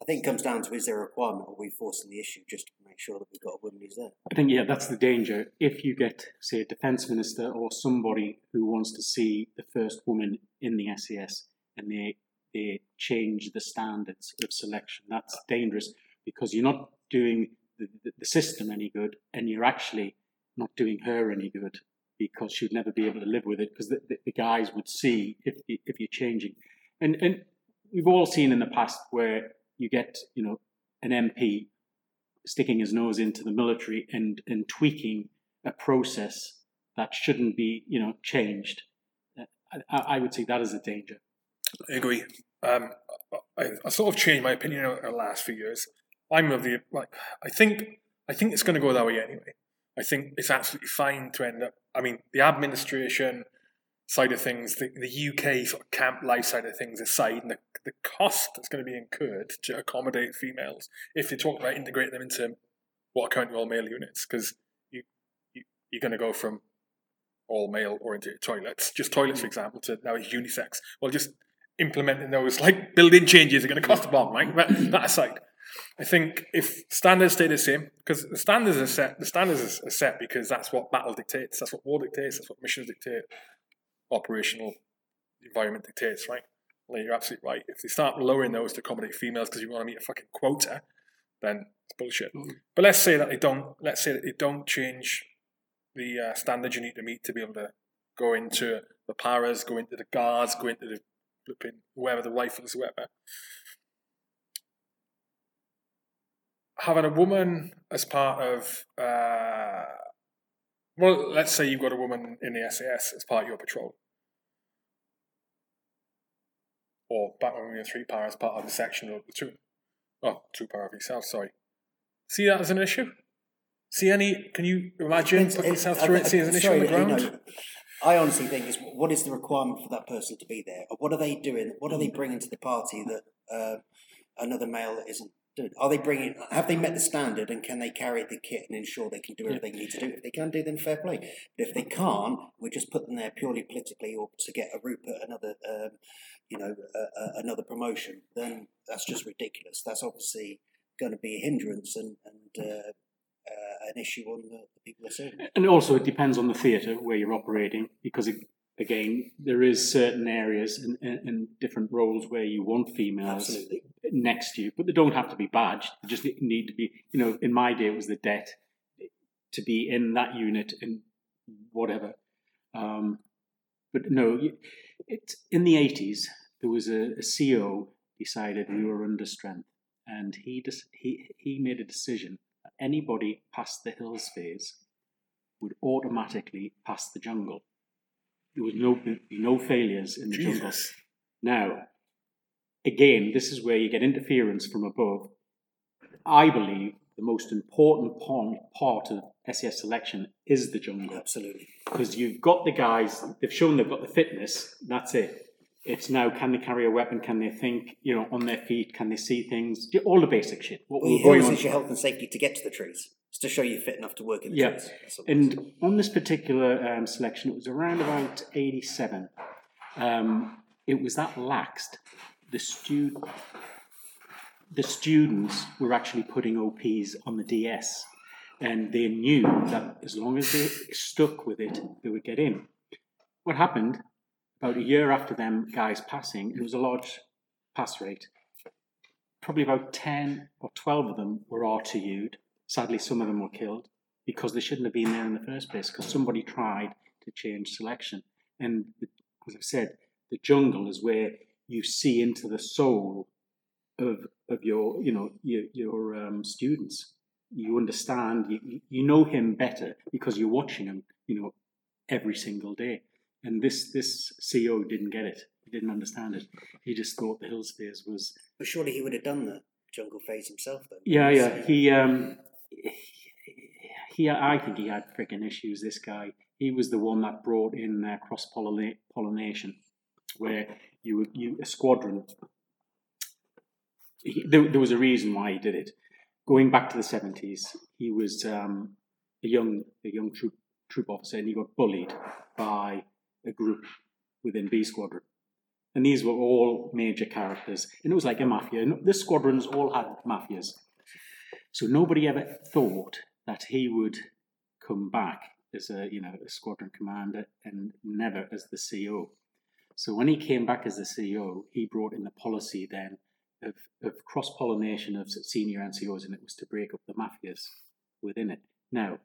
I think it comes down to is there a requirement or we forcing the issue just to make sure that we've got a woman who's there? I think, yeah, that's the danger. If you get, say, a defence minister or somebody who wants to see the first woman in the SAS and they, they change the standards of selection, that's dangerous because you're not doing the, the, the system any good and you're actually not doing her any good because she'd never be able to live with it because the, the, the guys would see if, if you're changing. And, and we've all seen in the past where you get, you know, an MP sticking his nose into the military and, and tweaking a process that shouldn't be, you know, changed. Uh, I, I would say that is a danger. I agree. Um, I, I sort of changed my opinion over the last few years. I'm of the like. I think I think it's going to go that way anyway. I think it's absolutely fine to end up. I mean, the administration side of things, the, the UK sort of camp life side of things aside, and the, the cost that's going to be incurred to accommodate females if you talk about integrating them into what are currently all male units, because you, you you're going to go from all male oriented toilets, just toilets for mm. example, to now it's unisex. Well, just implementing those like built-in changes are going to cost a bomb, right? But that aside, I think if standards stay the same, because the standards are set, the standards are set because that's what battle dictates, that's what war dictates, that's what missions dictate, operational environment dictates, right? Well, you're absolutely right. If they start lowering those to accommodate females because you want to meet a fucking quota, then it's bullshit. But let's say that they don't. Let's say that they don't change the uh, standards you need to meet to be able to go into the paras, go into the guards, go into the flipping whoever the rifles, whoever. Having a woman as part of, uh, well, let's say you've got a woman in the SAS as part of your patrol, or Batman Marine Three Power as part of the section of the troop, oh, troop power of yourself. Sorry, see that as an issue. See any? Can you imagine putting yourself through I- it, see as an issue on the you ground? know, I honestly think is what is the requirement for that person to be there? Or what are they doing? What are they bringing to the party that uh, another male isn't doing? Are they bringing? Have they met the standard and can they carry the kit and ensure they can do everything they need to do? If they can do, then fair play. But if they can't, we just put them there purely politically or to get a route at another, um, you know, uh, uh, another promotion. Then that's just ridiculous. That's obviously going to be a hindrance and and. Uh, uh, an issue on the, the people they're serving. And also, it depends on the theatre where you're operating, because it, again, there is certain areas and, and, and different roles where you want females Absolutely. Next to you, but they don't have to be badged. They just need to be. You know, in my day, it was the debt to be in that unit and whatever. Um, but no, it in the eighties there was a, a CO decided we were under strength, and he just he he made a decision that anybody past the hills phase would automatically pass the jungle. There was no no failures in the jungle. Now, again, this is where you get interference from above. I believe the most important part, of SAS selection is the jungle Absolutely. because you've got the guys, they've shown they've got the fitness, that's it. It's now can they carry a weapon? Can they think, you know, on their feet? Can they see things? All the basic shit. What Well, we're going on. is your health and safety to get to the trees. It's to show you're fit enough to work in the Yeah, trees. And on this particular um, selection, it was around about 87. Um, it was that laxed. The stu- the students were actually putting OPs on the DS, and they knew that as long as they stuck with it, they would get in. What happened about a year after them guys passing, it was a large pass rate. Probably about 10 or 12 of them were RTU'd. Sadly, some of them were killed because they shouldn't have been there in the first place because somebody tried to change selection. And as I've said, the jungle is where you see into the soul of of your you know your your um, students. You understand, you you know him better because you're watching him, you know, every single day. And this this CEO didn't get it. He didn't understand it. He just thought the Hills phase was But surely he would have done the jungle phase himself, though. yeah, yeah. He um he I think he had freaking issues. This guy, he was the one that brought in uh, cross pollination, where you you a squadron. He, there, there was a reason why he did it. Going back to the seventies, he was um, a young a young troop troop officer, and he got bullied by a group within B Squadron. And these were all major characters. And it was like a mafia. And the squadrons all had mafias. So nobody ever thought that he would come back as a you know a squadron commander and never as the CEO. So when he came back as the CEO, he brought in the policy then of, of cross pollination of senior NCOs, and it was to break up the mafias within it. Now,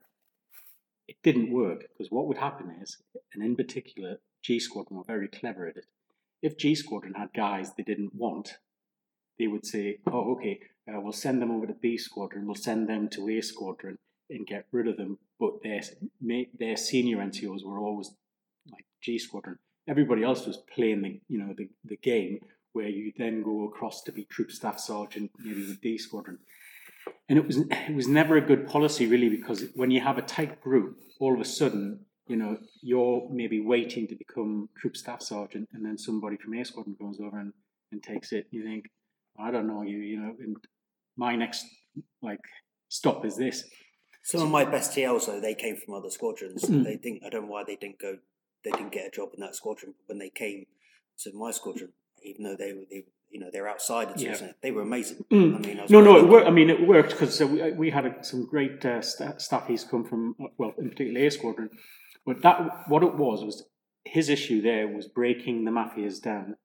it didn't work because what would happen is, and in particular, G Squadron were very clever at it. If G Squadron had guys they didn't want, they would say, "Oh, okay, uh, we'll send them over to B Squadron. We'll send them to A Squadron and get rid of them." But their their senior NCOs were always like G Squadron. Everybody else was playing the you know the, the game where you then go across to be Troop Staff Sergeant, maybe with D Squadron. And it was it was never a good policy really because when you have a tight group, all of a sudden you know you're maybe waiting to become Troop Staff Sergeant, and then somebody from A Squadron comes over and, and takes it. You think, I don't know you, you know, and my next like stop is this. Some of my best TLs, though, they came from other squadrons. Mm. They think I don't know why they didn't go, they didn't get a job in that squadron. But when they came to my squadron, even though they were, they, you know, they're outsiders, Yeah. they were amazing. Mm. I mean, I was No, no, it worked. I mean, it worked because uh, we, we had uh, some great uh, sta staffies come from, well, in particular A Squadron. But that, what it was, was his issue there was breaking the mafias down.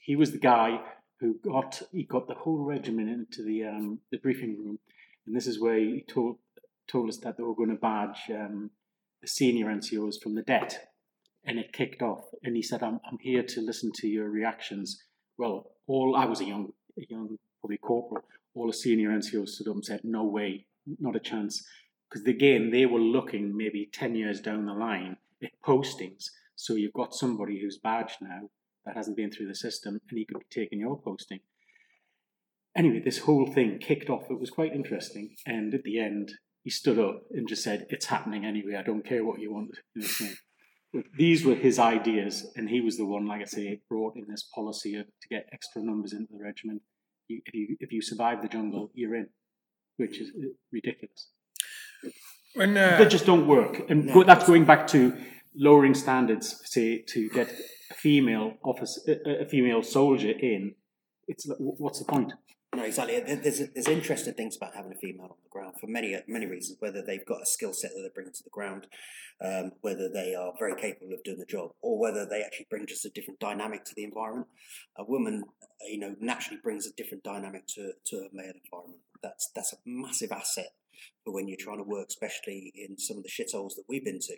He was the guy who got he got the whole regiment into the um, the briefing room, and this is where he told told us that they were going to badge um, the senior NCOs from the debt, and it kicked off. And he said, "I'm I'm here to listen to your reactions." Well, all I was a young a young probably corporal. all the senior NCOs stood up and said, "No way, not a chance," because again they were looking maybe ten years down the line at postings. So you've got somebody who's badged now that hasn't been through the system, and he could be taking your posting. Anyway, this whole thing kicked off. It was quite interesting, and at the end, he stood up and just said, "It's happening anyway. I don't care what you want." These were his ideas, and he was the one, like I say, brought in this policy of, to get extra numbers into the regiment. You, if you if you survive the jungle, you're in, which is ridiculous. When uh, They just don't work, and go, that's going back to lowering standards. Say to get a female officer, a a female soldier in. It's what's the point? No, exactly. There's there's interesting things about having a female on the ground for many many reasons. Whether they've got a skill set that they bring to the ground, um, whether they are very capable of doing the job, or whether they actually bring just a different dynamic to the environment. A woman, uh, you know, naturally brings a different dynamic to to a male environment. That's that's a massive asset for when you're trying to work, especially in some of the shitholes that we've been to,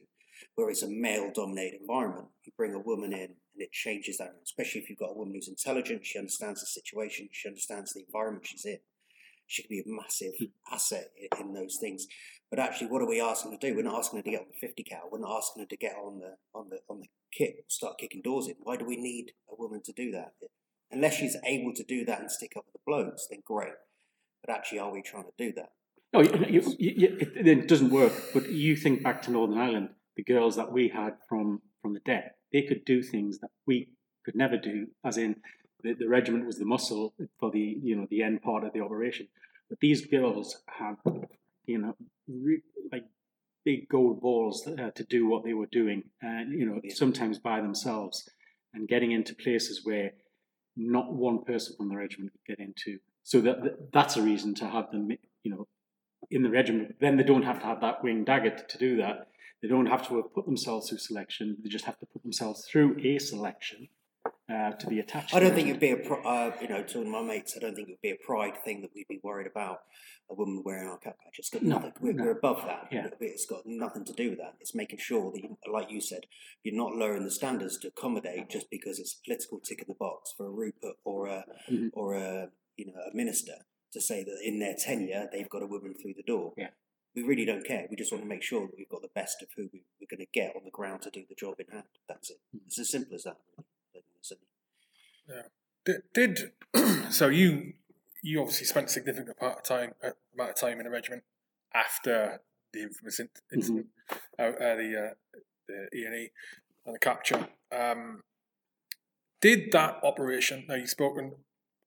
where it's a male dominated environment. You bring a woman in and it changes that, especially if you've got a woman who's intelligent, she understands the situation, she understands the environment she's in. She can be a massive hmm. asset in, in those things. But actually, what are we asking her to do? We're not asking her to get on the 50 cal. We're not asking her to get on the on the on the kit, start kicking doors in. Why do we need a woman to do that? Unless she's able to do that and stick up with the blokes, then great. But actually, are we trying to do that? Oh, no, you, you, you, it, it doesn't work. But you think back to Northern Ireland, the girls that we had from from the debt, they could do things that we could never do. As in, the, the regiment was the muscle for the you know the end part of the operation. But these girls had you know re, like big gold balls uh, to do what they were doing, and you know sometimes by themselves, and getting into places where not one person from the regiment could get into. So that, that that's a reason to have them, you know, in the regiment. Then they don't have to have that wing dagger to, to do that. They don't have to have put themselves through selection. They just have to put themselves through a selection uh, to be attached. I don't think it'd be a, pro- uh, you know, to my mates, I don't think it'd be a pride thing that we'd be worried about a woman wearing our cap patch. It's got No, nothing. We're, no. we're above that. Yeah. It's got nothing to do with that. It's making sure that, you, like you said, you're not lowering the standards to accommodate just because it's a political tick in the box for a Rupert or a Mhm. or a you know a minister to say that in their tenure they've got a woman through the door. Yeah. We really don't care. We just want to make sure that we've got the best of who we, we're going to get on the ground to do the job in hand. That's it. Mm. It's as simple as that. Yeah. did, did so you you obviously spent a significant part of time uh, amount of time in the regiment after the infamous in- incident, uh, uh, the uh, the E and E and the capture. Um, did that operation? Now you've spoken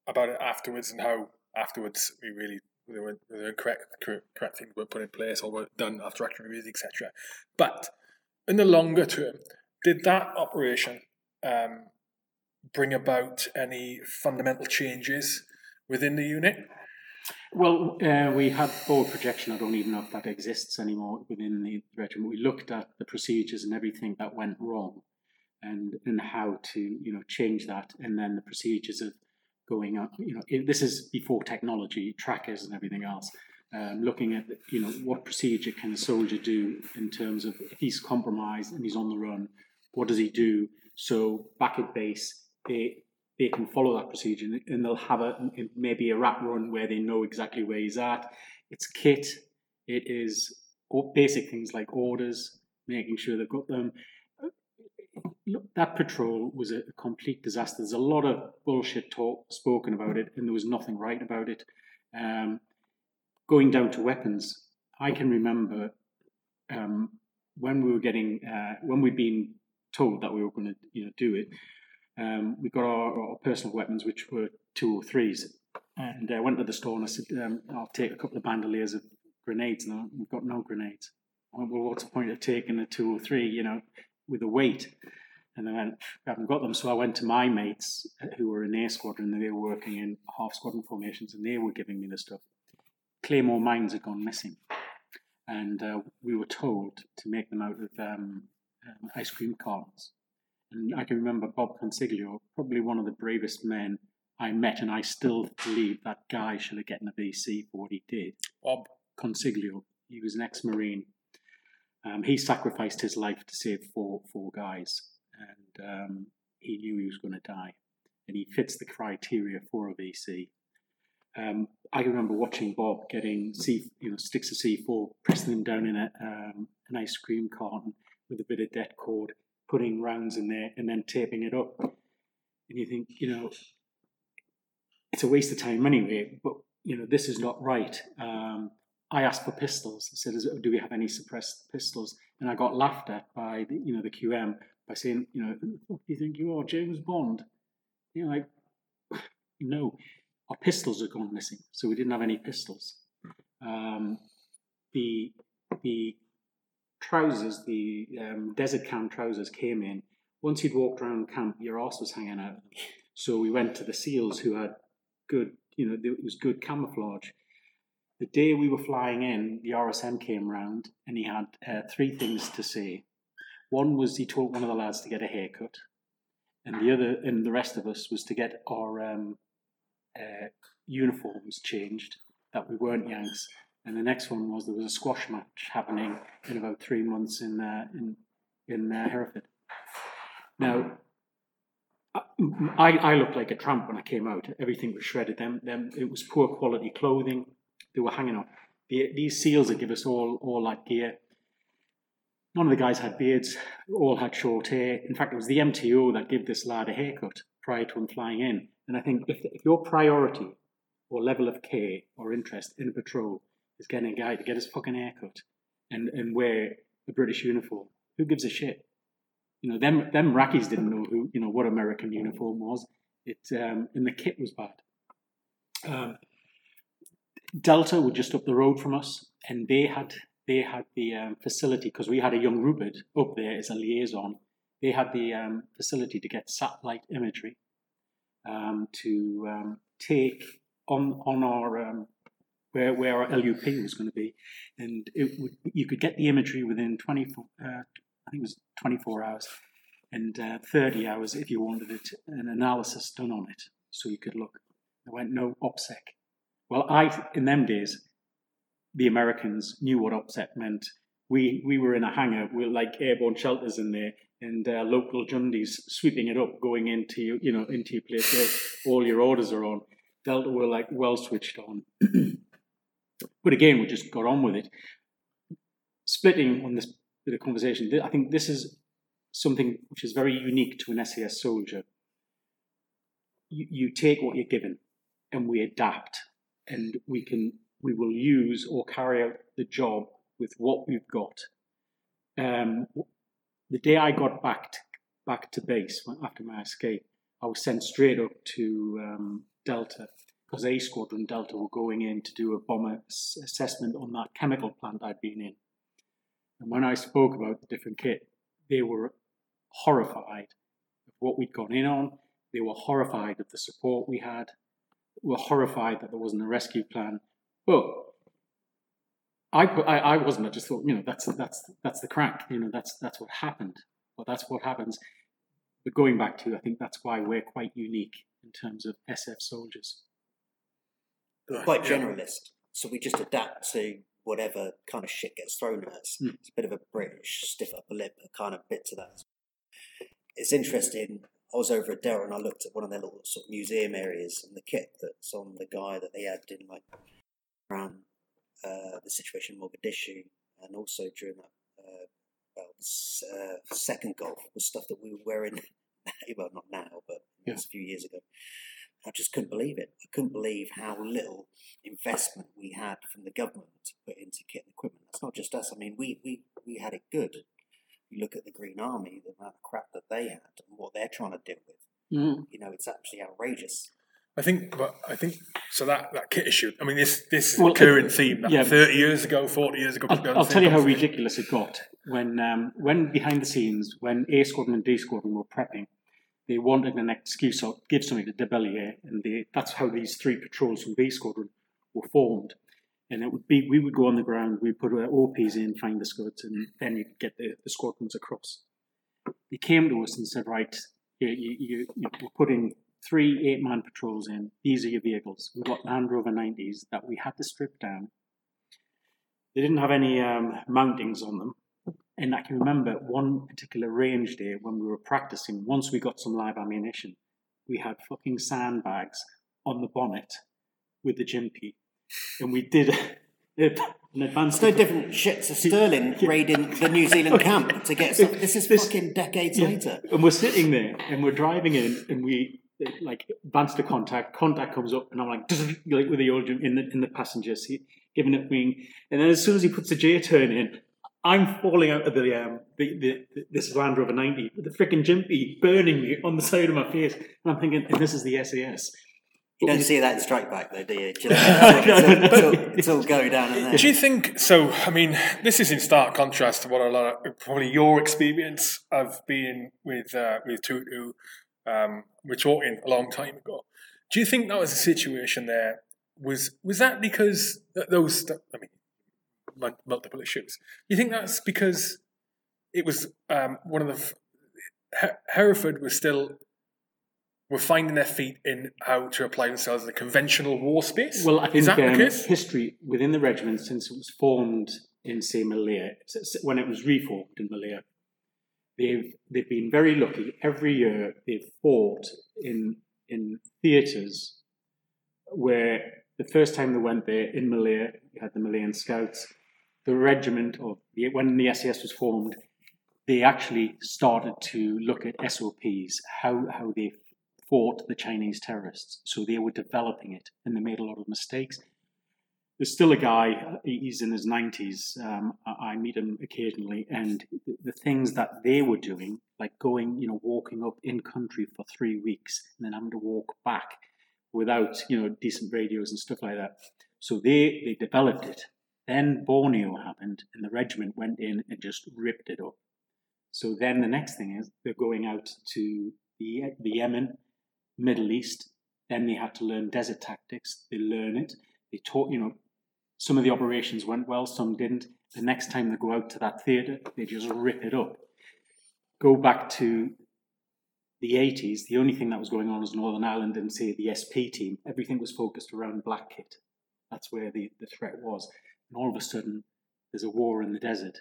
about it afterwards and how afterwards we really there were, there were correct, correct correct things were put in place or were done after action reviews, etc. But in the longer term, did that operation um, bring about any fundamental changes within the unit? Well, uh, we had forward projection. I don't even know if that exists anymore within the regiment. We looked at the procedures and everything that went wrong, and and how to you know change that, and then the procedures of going up. You know, it, this is before technology, trackers, and everything else. Um, looking at you know what procedure can a soldier do in terms of if he's compromised and he's on the run, what does he do? So back at base, they they can follow that procedure and- they'll have a maybe a rat run where they know exactly where he's at. It's kit. It is basic things like orders, making sure they've got them. Look, that patrol was a complete disaster. There's a lot of bullshit talk spoken about it, and there was nothing right about it. Um, going down to weapons, I can remember um, when we were getting uh, when we'd been told that we were going to you know do it. Um, we got our, our personal weapons, which were two or threes, and I went to the store and I said, um, "I'll take a couple of bandoliers of grenades." And went, we've got no grenades. I went, well, what's the point of taking a two or three? You know, with a weight. And they went, we haven't got them. So I went to my mates who were in A squadron and they were working in half squadron formations and they were giving me the stuff. Claymore mines had gone missing. And uh, we were told to make them out of um, um, ice cream cartons. And I can remember Bob Consiglio, probably one of the bravest men I met, and I still believe that guy should have gotten a VC for what he did. Bob, Consiglio, he was an ex-marine. Um, he sacrificed his life to save four four guys, and um, he knew he was going to die, and he fits the criteria for a VC. Um, I remember watching Bob getting C, you know, sticks of C4, pressing them down in a, um, an ice cream carton with a bit of debt cord, putting rounds in there, and then taping it up. And you think, you know, it's a waste of time anyway. But you know, this is not right. Um, I asked for pistols. I said, "Do we have any suppressed pistols?" And I got laughed at by the, you know the QM by saying, "You know, do you think you are, James Bond?" You know, like, no, our pistols had gone missing, so we didn't have any pistols. Um, the the trousers, the um, desert camp trousers came in. Once you'd walked around camp, your ass was hanging out. So we went to the SEALs who had good, you know, it was good camouflage. The day we were flying in, the RSM came round and he had uh, three things to say. One was he told one of the lads to get a haircut, and the other, and the rest of us, was to get our um, uh, uniforms changed that we weren't Yanks. And the next one was there was a squash match happening in about three months in uh, in in uh, Hereford. Now, I, I looked like a tramp when I came out. Everything was shredded. Them, them, it was poor quality clothing. They were hanging on. The, these seals that give us all all that gear. None of the guys had beards. All had short hair. In fact, it was the MTO that gave this lad a haircut prior to him flying in. And I think if, if your priority or level of care or interest in a patrol is getting a guy to get his fucking haircut and, and wear a British uniform, who gives a shit? You know, them them Iraqis didn't know who you know what American uniform was. It um, and the kit was bad. Um, Delta were just up the road from us, and they had they had the um, facility because we had a young Rupert up there as a liaison. They had the um, facility to get satellite imagery um, to um, take on on our um, where where our LUP was going to be, and it would you could get the imagery within twenty four. Uh, I think it was 24 hours and uh, 30 hours if you wanted it, an analysis done on it so you could look. There went no OPSEC. Well, I, in them days, the Americans knew what OPSEC meant. We, we were in a hangar with like airborne shelters in there and uh, local jundies sweeping it up, going into you, you know, into your place where all your orders are on. Delta were like well switched on. but again, we just got on with it. Splitting on this bit of conversation, I think this is something which is very unique to an SAS soldier. You, you take what you're given, and we adapt, and we can we will use or carry out the job with what we've got. Um, the day I got back to, back to base after my escape, I was sent straight up to um, Delta because A Squadron Delta were going in to do a bomber assessment on that chemical plant I'd been in. And when I spoke about the different kit, they were horrified of what we'd gone in on. They were horrified of the support we had. Were horrified that there wasn't a rescue plan. But I, put, I, I wasn't. I just thought, you know, that's that's that's the crack. You know, that's that's what happened. Well, that's what happens. But going back to, I think that's why we're quite unique in terms of SF soldiers. We're quite generalist, so we just adapt to whatever kind of shit gets thrown at us. Mm. It's a bit of a British stiff upper lip a kind of bit to that. It's interesting. I was over at Dell and I looked at one of their little sort of museum areas and the kit that's on the guy that they had in like around uh, the situation in Mogadishu and also during that uh, well, uh, second Gulf was stuff that we were wearing. well, not now, but Yeah. a few years ago. I just couldn't believe it. I couldn't believe how little investment we had from the government to put into kit and equipment. That's not just us. I mean, we, we, we had it good. You look at the Green Army, the amount of crap that they had and what they're trying to deal with. Mm. You know, it's actually outrageous. I think, but I think so. That that kit issue. I mean, this this is Well, a current theme. That yeah. Thirty years ago, forty years ago. I'll, I'll tell you how of- ridiculous it got when um, when behind the scenes when A squadron and D squadron were prepping, they wanted an excuse or give something to De la Billière, and they, that's how these three patrols from B squadron were formed. And it would be we would go on the ground, we put our OPs in, find the scuds, and then you get the, the squadrons across. They came to us and said, right, you, you, you, you're putting three eight man patrols in. These are your vehicles. We've got Land Rover 90s that we had to strip down. They didn't have any um, mountings on them. And I can remember one particular range day when we were practicing, once we got some live ammunition, we had fucking sandbags on the bonnet with the Jimpy, and we did an advanced. It's no different shit to Stirling raiding the New Zealand camp to get stuff. This is This- fucking decades Yeah. later. And we're sitting there and we're driving in and we like advance to contact, contact comes up and I'm like, like with the old in the in the passenger seat, giving it wing. And then as soon as he puts the J turn in, I'm falling out of the um the, the, this Land Rover 90 with the freaking Jimpy burning me on the side of my face. And I'm thinking, and this is the SAS. You don't see that in Strike Back, though, do you? Just, it's, all, it's all go down in there. Do you think so? I mean, this is in stark contrast to what a lot of probably your experience of being with uh, with Tutu. Um, we're talking a long time ago. Do you think that was a situation there? Was was that because those? I mean, multiple issues. Do you think that's because it was um, one of the Hereford was still were finding their feet in how to apply themselves in the conventional war space? Well, I think is that um, history within the regiment since it was formed in, say, Malaya, when it was reformed in Malaya, they've they've been very lucky. Every year they've fought in in theatres where the first time they went there in Malaya, you had the Malayan Scouts. The regiment, or the, when the SAS was formed, they actually started to look at SOPs, how how they fought the Chinese terrorists. So they were developing it, and they made a lot of mistakes. There's still a guy, he's in his 90s. Um, I meet him occasionally, and the things that they were doing, like going, you know, walking up in country for three weeks and then having to walk back without, you know, decent radios and stuff like that. So they, they developed it. Then Borneo happened, and the regiment went in and just ripped it up. So then the next thing is they're going out to the, the Yemen, Middle East. Then they had to learn desert tactics. They learn it. They taught, you know, some of the operations went well, some didn't. The next time they go out to that theatre, they just rip it up. Go back to the 80s, the only thing that was going on was Northern Ireland and, say, the SP team. Everything was focused around Black Kit. That's where the, the threat was. And all of a sudden, there's a war in the desert.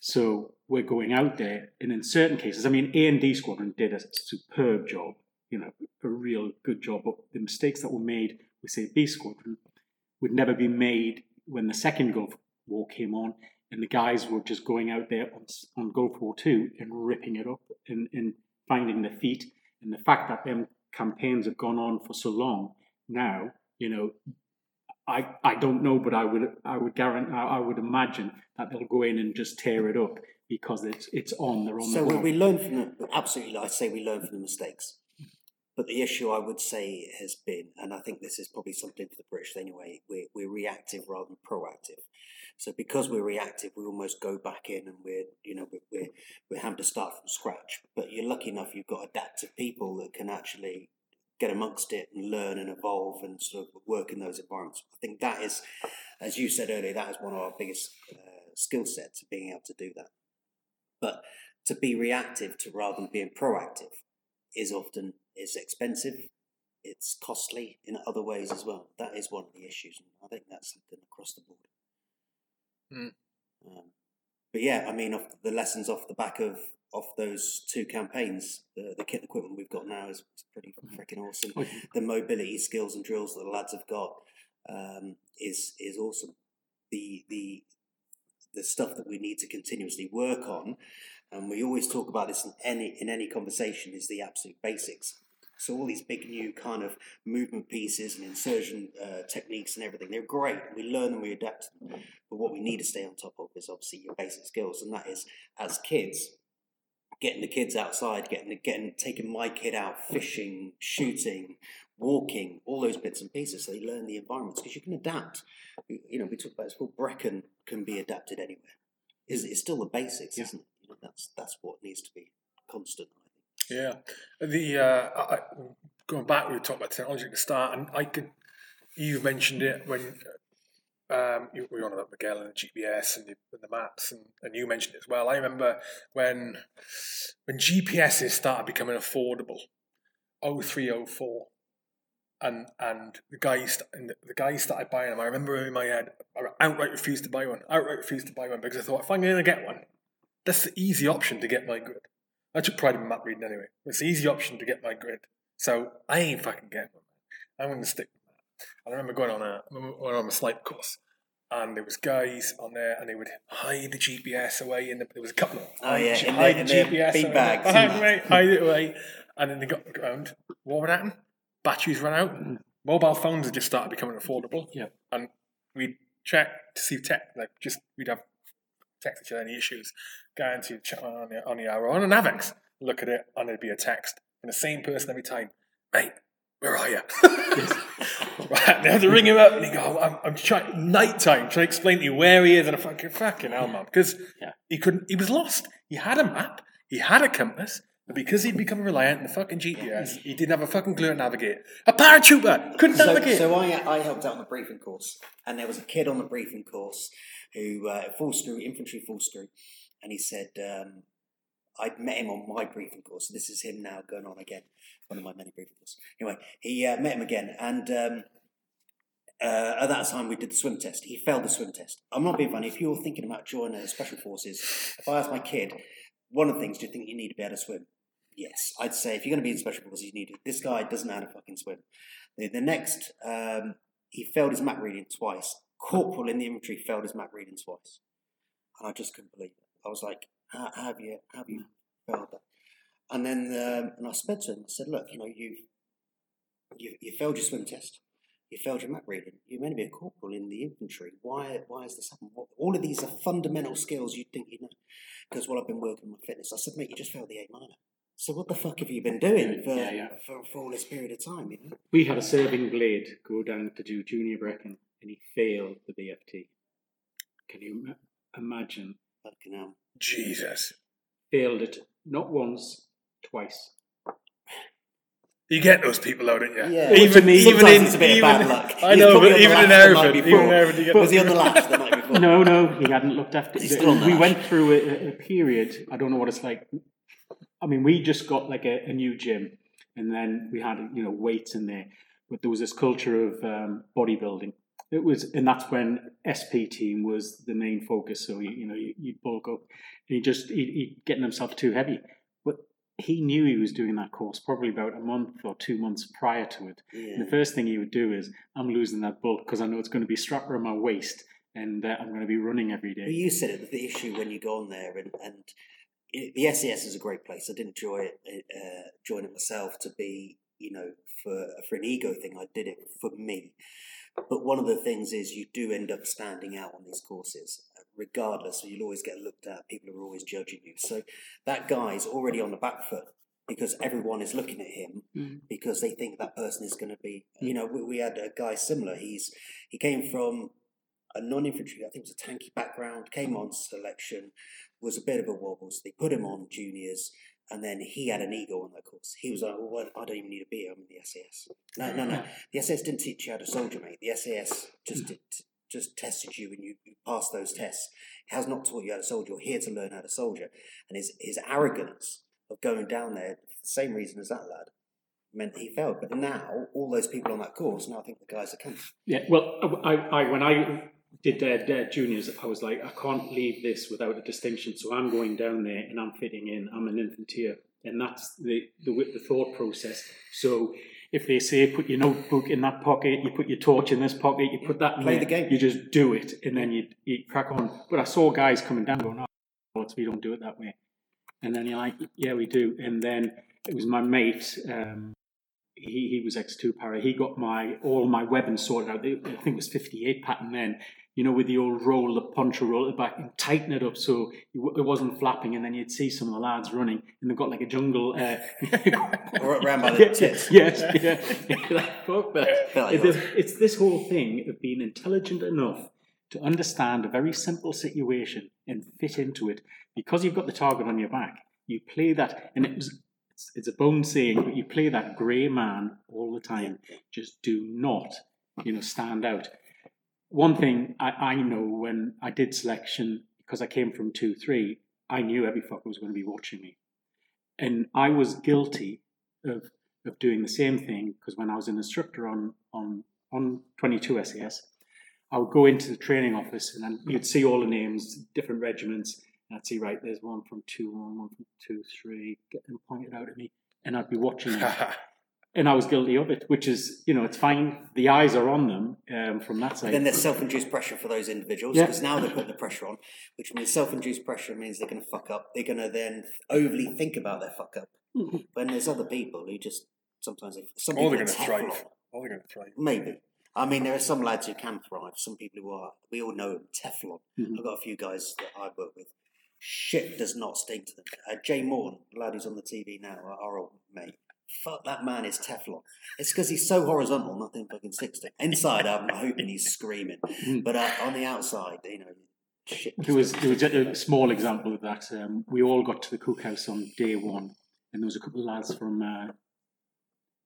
So we're going out there, and in certain cases, I mean, A and D Squadron did a superb job, you know, a real good job. But the mistakes that were made with, say, B Squadron would never be made when the second Gulf War came on, and the guys were just going out there on, on Gulf War Two and ripping it up and, and finding their feet. And the fact that them campaigns have gone on for so long now, you know, I, I don't know, but I would I would guarantee I would imagine that they'll go in and just tear it up because it's it's on. They're on So the we, learn from the absolutely. I'd say we learn from the mistakes. But the issue I would say has been, and I think this is probably something for the British anyway, we're, we're reactive rather than proactive. So because we're reactive, we almost go back in and we're, you know, we're, we're, we're having to start from scratch. But you're lucky enough you've got adaptive people that can actually get amongst it and learn and evolve and sort of work in those environments. I think that is, as you said earlier, that is one of our biggest uh, skill sets, being able to do that. But to be reactive to rather than being proactive is often is expensive. It's costly in other ways as well. That is one of the issues, and I think that's something across the board. Mm. Um, but yeah, I mean, off the lessons off the back of of those two campaigns, the, the kit equipment we've got now is, is pretty freaking awesome. The mobility skills and drills that the lads have got um, is is awesome. The the the stuff that we need to continuously work on, and we always talk about this in any in any conversation, is the absolute basics. So all these big new kind of movement pieces and insertion uh, techniques and everything, they're great. We learn them, we adapt them. But what we need to stay on top of is obviously your basic skills, and that is as kids, getting the kids outside, getting getting taking my kid out fishing, shooting, walking, all those bits and pieces. So they learn the environments because you can adapt. You know, we talk about it's called Brecon can be adapted anywhere. Is it's still the basics, Yeah. isn't it? Know, that's that's what needs to be constant. I think. Yeah, the uh, I, going back, we talked about technology at the start, and I could. You mentioned it when um, you we were on about Miguel and the GPS and the, and the maps, and, and you mentioned it as well. I remember when when GPSs started becoming affordable, 0304, and and the guys and the, the guys started buying them. I remember in my head, I outright refused to buy one. Outright refused to buy one because I thought if I'm going to get one, that's the easy option to get my grid. I took pride in map reading anyway. It's the easy option to get my grid. So I ain't fucking getting one. I'm going to stick with that. I remember going on a going on a snipe course, and there was guys on there, and they would hide the GPS away. In the there was a couple. Of, Oh, yeah, hide, in hide their- the in their GPS bean away. bags and hide, away, hide it away, and then they got around. What would happen? Batteries ran out. Mobile phones had just started becoming affordable. Yeah. and we'd check to see tech like just we'd have text each other any issues. Go into the chat on the on the hour on an Avex, look at it, and there'd be a text from the same person every time. Mate, where are you? right, they had to ring him up, and he go, "I'm, I'm trying nighttime, trying to explain to you where he is." And I fucking fucking hell, man, because Yeah. he couldn't. He was lost. He had a map, he had a compass. But because he'd become reliant on the fucking GPS, he didn't have a fucking clue to navigate. A paratrooper couldn't So, navigate. so I, I helped out on the briefing course, and there was a kid on the briefing course who uh, full screw infantry full screw, and he said um, I'd met him on my briefing course. This is him now going on again, one of my many briefing courses. Anyway, he uh, met him again, and um, uh, at that time we did the swim test. He failed the swim test. I'm not being funny. If you're thinking about joining the special forces, if I ask my kid, one of the things do you think you need to be able to swim? Yes, I'd say if you're going to be in special forces, you need it. This guy doesn't know how to fucking swim. The, the next, um, he failed his map reading twice. Corporal in the infantry failed his map reading twice, and I just couldn't believe it. I was like, "How, how have you, how have you failed that?" And then, um, and I spoke to him. I said, "Look, you know, you've you, you failed your swim test. You failed your map reading. You're meant to be a corporal in the infantry. Why, why is this happening? What, all of these are fundamental skills you'd think you know. Because, well, I've been working on my fitness. I said, mate, you just failed the A minor. So what the fuck have you been doing for, Yeah, yeah. for, for all this period of time, you know? We had a serving blade go down to do junior brecon, and he failed the BFT. Can you imagine? Fucking hell. Jesus. Failed it not once, twice. You get those people out, don't you? Yeah. Even, Well, even in it's a bit even, of bad luck. I know, but even in latch the night Hereford, even in Hereford, you Was he on the latch the night before? No, no, he hadn't looked after He's still on We lash. went through a, a period. I don't know what it's like. I mean, we just got like a, a new gym, and then we had you know weights in there, but there was this culture of um, bodybuilding. It was, and that's when SP team was the main focus. So you, you know, you, you bulk up, and he just he, getting himself too heavy. But he knew he was doing that course probably about a month or two months prior to it. Yeah. And the first thing he would do is, I'm losing that bulk because I know it's going to be strapped around my waist, and uh, I'm going to be running every day. Day. you said it, the issue when you go on there, and, and it, the SAS is a great place. I did enjoy it, uh, join it myself to be, you know, for for an ego thing. I did it for me. But one of the things is you do end up standing out on these courses, regardless. You'll always get looked at. People are always judging you. So that guy's already on the back foot because everyone is looking at him Mm. because they think that person is going to be. You know, we, we had a guy similar. He's he came from a non-infantry, I think it was a tanky background, came on selection, was a bit of a wobble. So they put him on juniors, and then he had an ego on that course. He was like, well, I don't even need a beer. I'm in the SAS. No, no, no. The SAS didn't teach you how to soldier, mate. The SAS just did, just tested you and you, you passed those tests. It has not taught you how to soldier. You're here to learn how to soldier. And his, his arrogance of going down there, for the same reason as that lad, meant he failed. But now, all those people on that course now I think the guy's a cunt. Yeah, well, I, I when I did their, uh, juniors, I was like, I can't leave this without a distinction. So I'm going down there and I'm fitting in. I'm an infanteer, and that's the the, the thought process. So if they say put your notebook in that pocket, you put your torch in this pocket, you put that in Play there, the game. You just do it, and then you you crack on. But I saw guys coming down going, "Oh, we don't do it that way," and then you're like, "Yeah, we do." And then it was my mate. Um, he, he was X2 para. He got my all my weapons sorted out. I think it was 58 pattern then. You know, with the old roll, the poncho roll at the back and tighten it up so it wasn't flapping. And then you'd see some of the lads running, and they've got like a jungle. Uh, around by the tits. Yes, yeah. You're like, fuck that. Feel like It's, it's this whole thing of being intelligent enough to understand a very simple situation and fit into it. Because you've got the target on your back, you play that, and it was, it's, it's a bone saying, but you play that grey man all the time. Just do not, you know, stand out. One thing I, I know when I did selection, because I came from 2 3, I knew every fucker was going to be watching me. And I was guilty of, of doing the same thing because when I was an instructor on, on, on 22 SAS, I would go into the training office and then you'd see all the names, different regiments, and I'd see, right, there's one from 2 1, one from 2 3, get them pointed out at me, and I'd be watching them. and I was guilty of it, which is, you know, it's fine. The eyes are on them um, from that side. Then there's self-induced pressure for those individuals Yeah. because now they're putting the pressure on, which means self-induced pressure means they're going to fuck up. They're going to then overly think about their fuck up. When there's other people who just sometimes they, some Or people they're going to thrive. Or they're going to thrive. Maybe. I mean, there are some lads who can thrive. Some people who are. We all know them, Teflon. Mhm. I've got a few guys that I work with. Shit does not stink to them. Uh, Jay Morton, the lad who's on the TV now, our- our old mate. Fuck, that man is Teflon. It's because he's so horizontal, nothing fucking sticks to him. Inside, I'm hoping he's screaming. Mm. But uh, on the outside, you know, shit. There was there was a, a small example of that. Um, we all got to the cookhouse on day one, and there was a couple of lads from uh,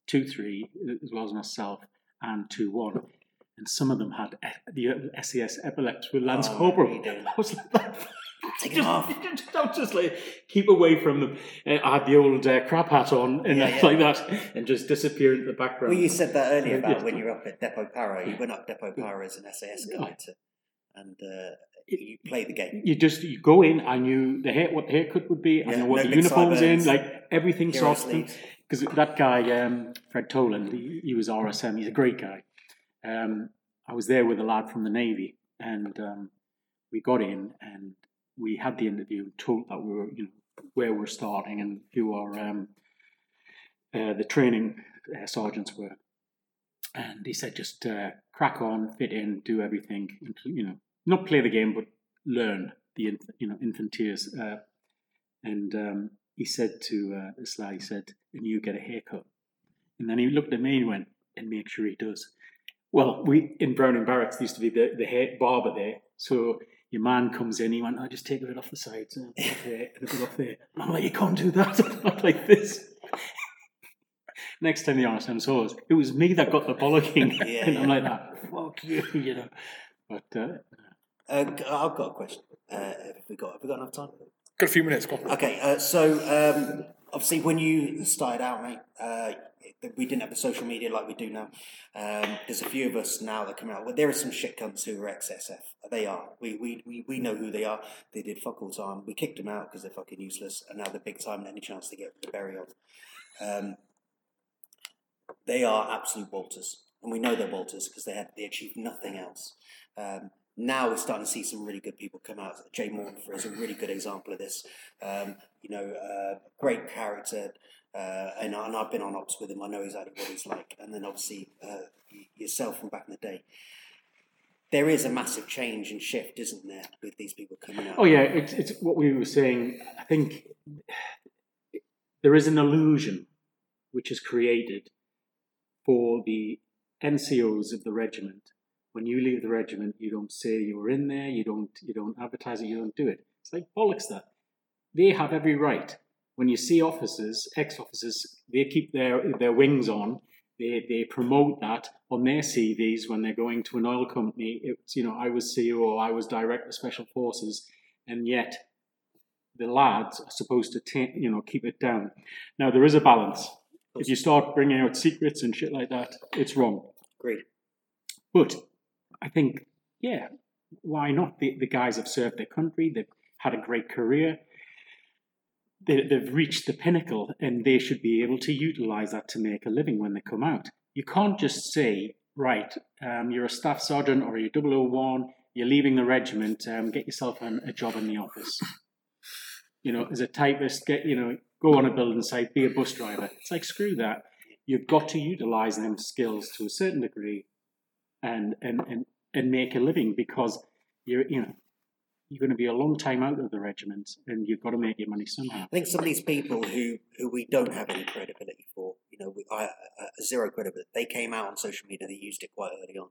two three as well as myself and two one, and some of them had e- the SAS epilepsy with Lance Oh, Corporal. what are you doing? I was like, that. Take it just, off. was just like keep away from them. Uh, I had the old uh, crap hat on and Yeah, yeah. like that, and just disappear into the background. Well, you said that earlier Yeah. about when you were up at Depot Para. You went up Depot Para as an SAS Yeah. guy to, and uh, you played the game. you just you go in. I knew the hair, what the haircut would be. I Yeah, knew what no the uniforms in, like everything soft. Because that guy, um, Fred Toland, he, he was RSM. He's a great guy. Um, I was there with a lad from the Navy, and um, we got in and we had the interview. Told that we were, you know, where we're starting and who our um, uh, the training uh, sergeants were. And he said, just uh, crack on, fit in, do everything. You know, not play the game, but learn the inf- you know infanteers. Uh, and um, he said to uh, he said, and you get a haircut. And then he looked at me and went, and make sure he does. Well, we in Browning Barracks used to be the, the hair barber there. So your man comes in, he went, I just take a bit off the sides and a bit off there, and a bit off there. And I'm like, you can't do that. I'm like this. Next time the RSM saw us, it was me that got the bollocking. Yeah, and I'm yeah. like that, fuck you, you know. But uh, Uh, g- I've got a question. Uh, have we got have we got enough time? Got a few minutes. Go. Okay, uh, so um, obviously when you started out, mate, uh, we didn't have the social media like we do now. Um, there's a few of us now that come out. Well, there are some shit cunts who are ex-SF. They are. We, we, we, we know who they are. They did fuck all time. We kicked them out because they're fucking useless, and now they're big time and any chance to get the berry on. Um, they are absolute Walters, and we know they're Walters because they they achieved nothing else. Um, now we're starting to see some really good people come out. Jay Morton is a really good example of this. Um, you know, uh, great character, uh, and, and I've been on ops with him. I know exactly what he's like. And then obviously uh, yourself from back in the day. There is a massive change and shift, isn't there, with these people coming out? Oh yeah, it's, it's what we were saying. I think there is an illusion which is created for the NCOs of the regiment. When you leave the regiment, you don't say you were in there. You don't. You don't advertise it. You don't do it. It's like bollocks. That they have every right. When you see officers, ex-officers, they keep their their wings on. They they promote that on their CVs when they're going to an oil company. It's you know I was CEO, I was director of special forces, and yet the lads are supposed to ta- you know keep it down. Now there is a balance. If you start bringing out secrets and shit like that, it's wrong. Great. But I think, yeah, why not? The, the guys have served their country, they've had a great career, they, they've reached the pinnacle, and they should be able to utilize that to make a living when they come out. You can't just say, right, um, you're a staff sergeant or you're 001, you're leaving the regiment, um, get yourself an, a job in the office. You know, as a typist, get, you know, go on a building site, be a bus driver. It's like, screw that. You've got to utilize them skills to a certain degree and and and, and make a living because you're you know you're going to be a long time out of the regiment and you've got to make your money somehow. I think some of these people who, who we don't have any credibility for, you know, we, I, uh, zero credibility, they came out on social media, they used it quite early on.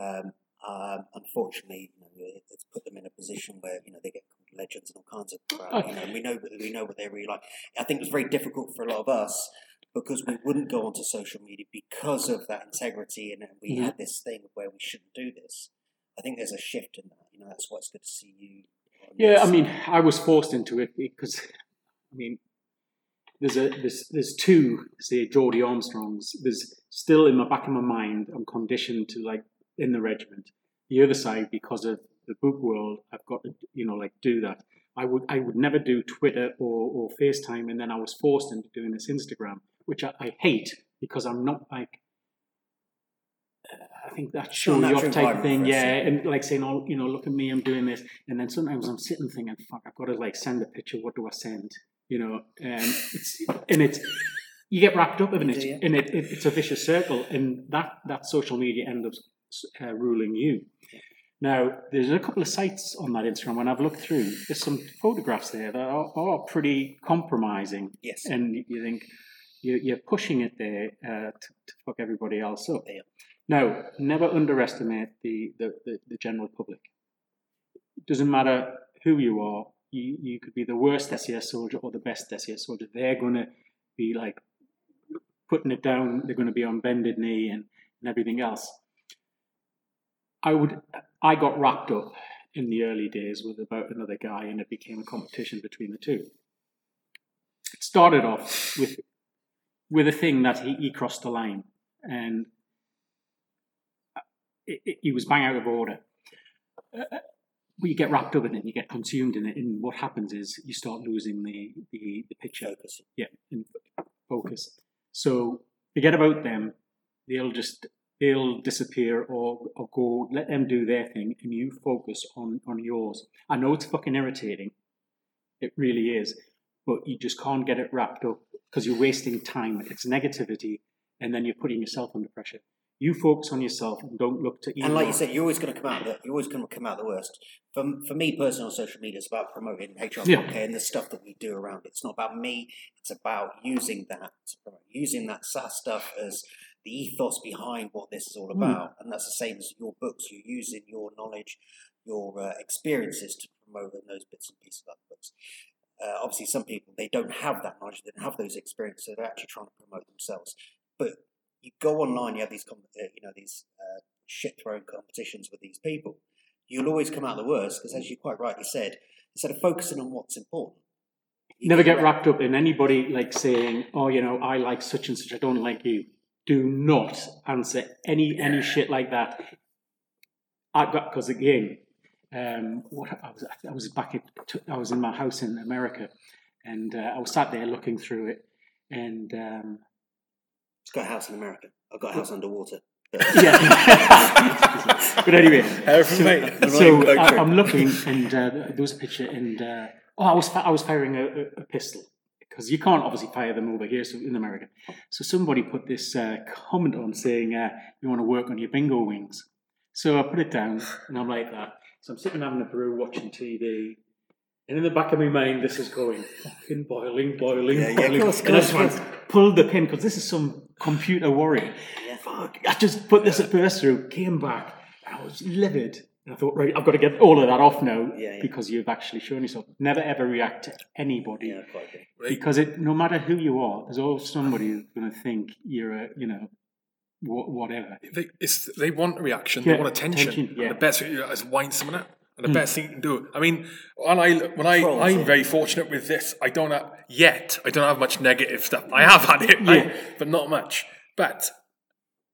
Um, um, unfortunately, you know, it's put them in a position where you know they get called legends and all kinds of crap. You know, we know we know what they're really like. I think it was very difficult for a lot of us because we wouldn't go onto social media because of that integrity, and we Mhm. had this thing where we shouldn't do this. I think there's a shift in that. You know, that's why it's good to see you. Yeah. I mean, I was forced into it because, I mean, there's a there's there's two say Geordie Armstrongs. There's still in my back of my mind, I'm conditioned to like in the regiment. The other side, because of the book world, I've got to you know like do that. I would I would never do Twitter or, or FaceTime, and then I was forced into doing this Instagram, which I, I hate because I'm not like. I think that show you off type thing, yeah, yeah. and like saying, "Oh, you know, look at me, I'm doing this," and then sometimes I'm sitting thinking, "Fuck, I've got to like send a picture. What do I send?" You know, um, it's and it's you get wrapped up in it, do, yeah. and it, it, it's a vicious circle, and that that social media ends up uh, ruling you. Now, there's a couple of sites on that Instagram when I've looked through. There's some photographs there that are, are pretty compromising, Yes. and you think you're, you're pushing it there uh, to, to fuck everybody else up. Yeah. Now, never underestimate the, the, the, the general public. It doesn't matter who you are. You, you could be the worst SAS soldier or the best SAS soldier. They're going to be like putting it down. They're going to be on bended knee and, and everything else. I would. I got wrapped up in the early days with about another guy, and it became a competition between the two. It started off with with a thing that he, he crossed the line, and it, it, he was bang out of order. Uh, but you get wrapped up in it, you get consumed in it, and what happens is you start losing the the, the picture Focus. yeah, focus. So forget about them. They'll just they'll disappear or, or go. Let them do their thing, and you focus on on yours. I know it's fucking irritating. It really is, but you just can't get it wrapped up because you're wasting time. It's negativity, and then you're putting yourself under pressure. You focus on yourself and don't look to. And like you said, you're always going to come out. The, you're always going to come out the worst. For for me personally, on social media, it's about promoting HR Yeah. and the stuff that we do around it. It's not about me. It's about using that, using that SAS stuff as the ethos behind what this is all Hmm. about. And that's the same as your books. You're using your knowledge, your uh, experiences to promote those bits and pieces of the books. Uh, obviously, some people they don't have that knowledge, they don't have those experiences. So they're actually trying to promote themselves. But you go online, you have these, uh, you know, these uh, shit throwing competitions with these people. You'll always come out the worst because, as you quite rightly said, instead of focusing on what's important, you Never get wrapped up in anybody like saying, "Oh, you know, I like such and such. I don't like you." Do not answer any any shit like that. I got because again, um, what I was I was back at I was in my house in America, and uh, I was sat there looking through it, and um, It's got a house in America. I've got a house underwater. yeah. but anyway, Everything, mate. so I, I'm looking, and uh, there was a picture, and uh, oh, I was I was firing a, a, a pistol because you can't obviously fire them over here, so in America. So somebody put this uh, comment on saying, uh, "You want to work on your bingo wings." So I put it down, and I'm like that. So I'm sitting having a brew, watching TV. And in the back of my mind, this is going fucking boiling, boiling, Yeah, yeah, of boiling. course, of and I course, just went, pulled the pin because this is some computer warrior. Fuck! I just put this at first through, came back, I was livid. And I thought, right, I've got to get all of that off now Yeah, yeah. because you've actually shown yourself. Never ever react to anybody yeah, quite good. because it, no matter who you are, there's always somebody who's going to think you're a, you know, wha- whatever. They, it's, they want a reaction. Yeah, they want attention. attention, yeah. The best thing to do is wind someone up. And the best thing you can do. I mean, when I when I Trolls, I'm very fortunate with this. I don't have yet. I don't have much negative stuff. I have had it, right? Yeah. but not much. But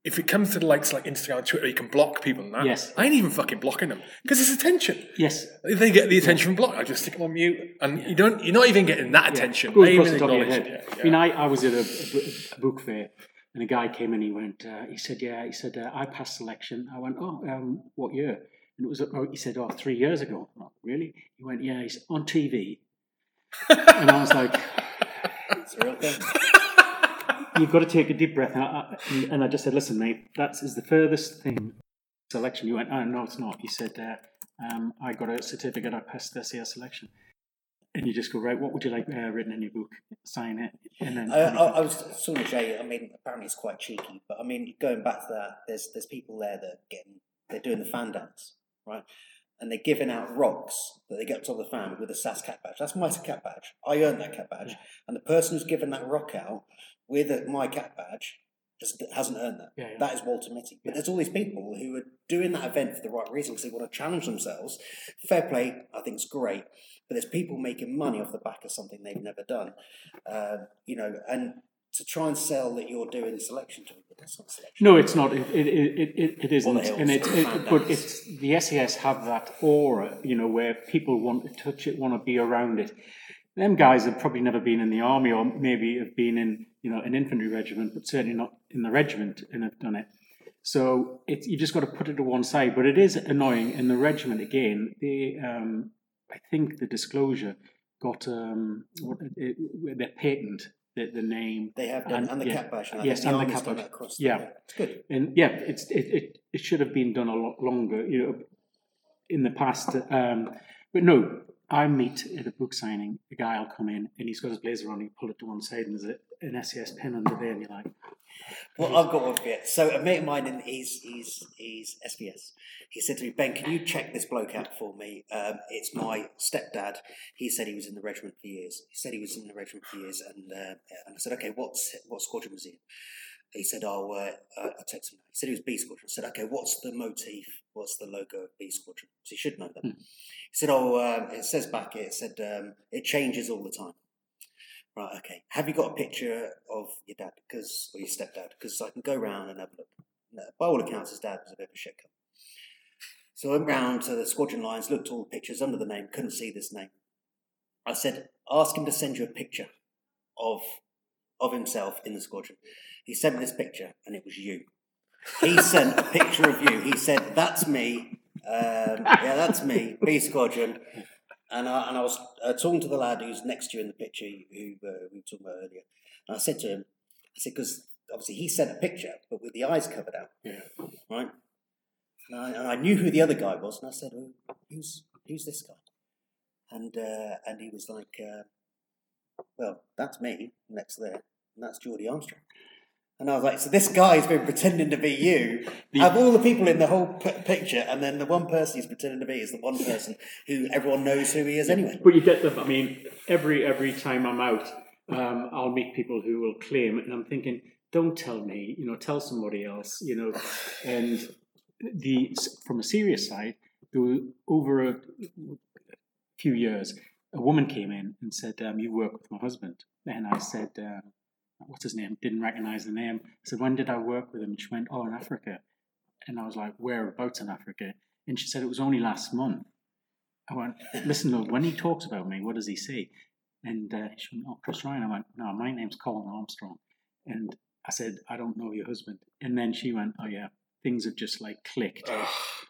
if it comes to the likes like Instagram and Twitter, you can block people and that. Yes. I ain't even fucking blocking them because it's attention. Yes. If they get the attention from block, I just stick them on mute, and you don't. You're not even getting that attention. Goes Not across even the top of your head. Yeah, I mean, I, I was at a, a a book fair, and a guy came in. He went, uh, he said, "Yeah." He said, uh, "I passed selection." I went, "Oh, um, what year?" And it was, oh, he said, oh, three years ago." Oh, really? He went, "Yeah." He's on TV, and I was like, It's a real thing. "You've got to take a deep breath." And I, I- and I just said, "Listen, mate, that is the furthest thing." Selection. He went, "Oh, no, it's not." He said, uh, um, "I got a certificate. I passed the SAS selection." And you just go, right, what would you like uh, written in your book? Sign it. And then I, I, I was talking to Jay. I mean, apparently it's quite cheeky, but I mean, going back to that, there's there's people there that are getting they're doing the fan dance, right? And they're giving out rocks that they get up to the fan with a SAS cat badge. That's my cat badge. I earned that cat badge, and the person who's given that rock out with a, my cat badge has, hasn't earned that. Yeah, yeah. That is Walter Mitty. But there's all these people who are doing that event for the right reason because they want to challenge themselves. Fair play, I think is great. But there's people making money off the back of something they've never done. Um, you know, and to try and sell that you're doing selection to but that's not selection. No, it's not. It it it, it, it isn't. And it's it, but it's the SAS have that aura, you know, where people want to touch it, want to be around it. them guys have probably never been in the army or maybe have been in you know an infantry regiment, but certainly not in the regiment and have done it. So it, you just got to put it to one side. But it is annoying. In the regiment again, they um, I think the disclosure got um, what, it, it, their patent the, the name. They have done, and, the yeah. And I yes, the and the done bash. that. Yeah. it's good. And yeah, it's it, it, it should have been done a lot longer, you know, in the past. Um, but no, I meet at a book signing, a guy will come in and he's got his blazer on, he pull it to one side and there's a, an SAS pin under there and you're like, Well, I've got one for you. So a mate of mine, and he's he's he's SBS. He said to me, Ben, can you check this bloke out for me? Um, it's my stepdad. He said he was in the regiment for years. He said he was in the regiment for years, and uh, and I said, okay, what's what squadron was he? in? He said, oh, uh, uh, I text him. He said he was B squadron. I said, okay, what's the motif? What's the logo of B squadron? So he should know that. He said, oh, um, it says back here. It said um, it changes all the time. Right, okay. Have you got a picture of your dad because or your stepdad? Because I can go round and have a look. No, by all accounts, his dad was a bit of a shit. So I went round to the squadron lines, looked at all the pictures under the name, couldn't see this name. I said, ask him to send you a picture of of himself in the squadron. He sent me this picture, and it was you. He sent a picture of you. He said, "That's me. Um, yeah, that's me. B squadron." And I, and I was uh, talking to the lad who's next to you in the picture, who uh, we were talking about earlier. And I said to him, I said, because obviously he sent a picture, but with the eyes covered out. Yeah. Right? And I, and I knew who the other guy was, and I said, oh, who's, who's this guy? And, uh, and he was like, uh, well, that's me next there, and that's Geordie Armstrong. And I was like, so this guy's been pretending to be you. Have all the people in the whole p- picture, and then the one person he's pretending to be is the one person who everyone knows who he is anyway. But you get them. I mean, every every time I'm out, um, I'll meet people who will claim, and I'm thinking, don't tell me, you know, tell somebody else, you know. And the from a serious side, there were over a few years, a woman came in and said, um, "You work with my husband," and I said. Um, What's his name? Didn't recognize the name. I said, When did I work with him? She went, Oh, in Africa. And I was like, Whereabouts in Africa? And she said, It was only last month. I went, listen, when he talks about me, what does he say? And uh, she went, oh, Chris Ryan. I went, no, my name's Colin Armstrong. And I said, I don't know your husband. And then she went, oh, yeah, things have just like clicked.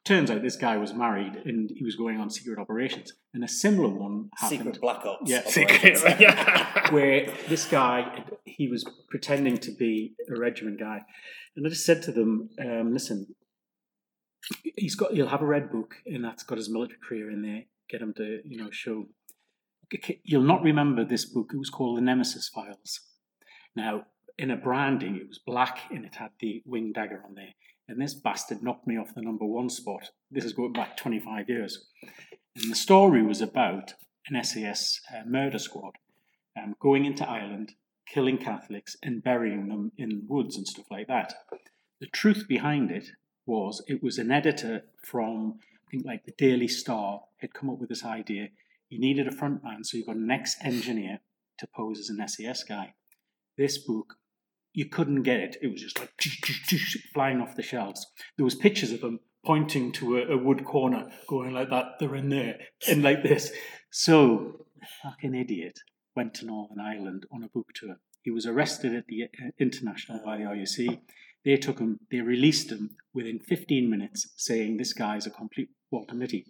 Turns out this guy was married and he was going on secret operations. And a similar one happened Secret Black Ops. Yeah. Secrets. yeah. where this guy he was pretending to be a regiment guy, and I just said to them, um, "Listen, he's got he'll have a red book, and that's got his military career in there. Get him to you know show. You'll not remember this book. It was called the Nemesis Files. Now, in a branding, it was black and it had the wing dagger on there. And this bastard knocked me off the number one spot. This is going back 25 years. And the story was about an SAS uh, murder squad um, going into Ireland, killing Catholics, and burying them in woods and stuff like that. The truth behind it was it was an editor from, I think, like the Daily Star had come up with this idea. You needed a front man, so you got an ex engineer to pose as an SAS guy. This book, you couldn't get it. It was just like flying off the shelves. There was pictures of them pointing to a, a wood corner, going like that. They're in there, and like this. So, fucking idiot went to Northern Ireland on a book tour. He was arrested at the uh, International by the RUC. They took him, they released him within 15 minutes, saying this guy's a complete Walter Mitty.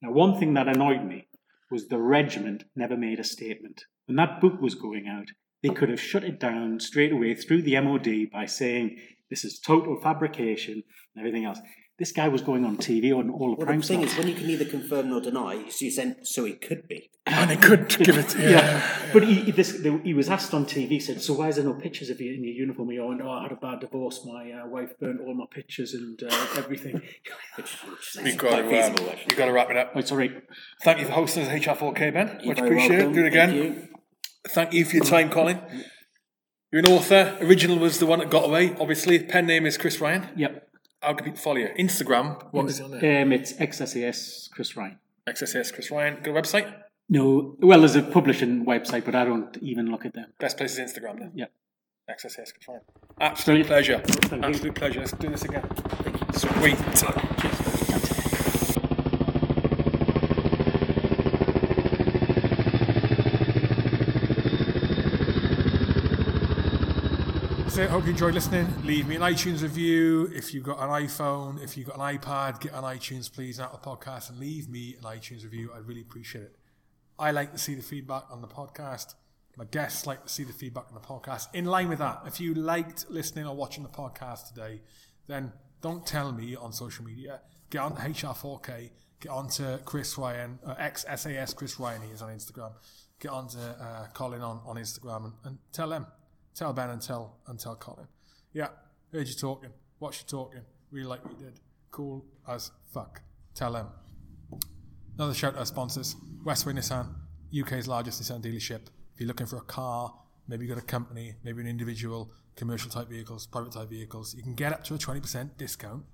Now, one thing that annoyed me was the regiment never made a statement. When that book was going out, they could have shut it down straight away through the MOD by saying this is total fabrication and everything else. This guy was going on TV on all the Well, prime the thing slots. is, when you can neither confirm nor deny, so you said, so it could be. And it could give it. Yeah. Yeah, but he, he- this, the, he was asked on TV. Said, "So why is there no pictures of you in your uniform?" He went, "Oh, I had a bad divorce. My uh, wife burnt all my pictures and uh, everything." Which, which You've got, quite to, um, feasible, you've got to wrap it up. oh, sorry. Thank you for hosting us HR4K, Ben. You're Much very appreciated. welcome. Do it again. Thank you. For your time, Colin. You're an author. Original was the one that got away, obviously. Pen name is Chris Ryan. Yep. How can people follow you? Instagram. What is it on there? Um, it's XSAS Chris Ryan. XSAS Chris Ryan. Got a website? No, well, there's a publishing website, but I don't even look at them. Best place is Instagram then. Yep. XSAS Chris Ryan. Absolute pleasure. Thank you. Absolute pleasure. Let's do this again. Sweet. So I hope you enjoyed listening. Leave me an iTunes review. If you've got an iPhone, if you've got an iPad, get on iTunes, please, out the podcast, and leave me an iTunes review. I'd really appreciate it. I like to see the feedback on the podcast. My guests like to see the feedback on the podcast. In line with that, if you liked listening or watching the podcast today, then don't tell me on social media. Get on to HR4K. Get on to Chris Ryan, uh, XSAS Chris Ryan, he is on Instagram. Get on to uh, Colin on, on Instagram and, and tell them. Tell Ben and tell and tell Colin. Yeah, heard you talking. Watch you talking. Really like what you did. Cool as fuck. Tell them. Another shout out to sponsors. Westway Nissan, UK's largest Nissan dealership. If you're looking for a car, maybe you've got a company, maybe an individual, commercial type vehicles, private type vehicles, you can get up to a 20% discount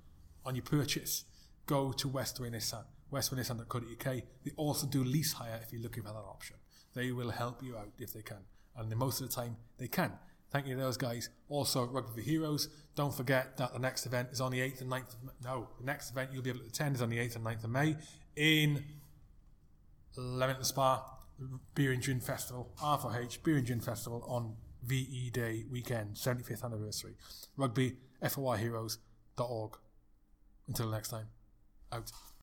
on your purchase. Go to Westway Nissan, westwaynissan.co.uk. They also do lease hire if you're looking for that option. They will help you out if they can. And most of the time, they can. Thank you to those guys. Also, Rugby for Heroes. Don't forget that the next event is on the 8th and 9th of May. No, the next event you'll be able to attend is on the 8th and 9th of May in Leamington Spa, Beer and Gin Festival, R4H Beer and Gin Festival on VE Day weekend, 75th anniversary. Rugby, FOIHeroes.org. Until next time, out.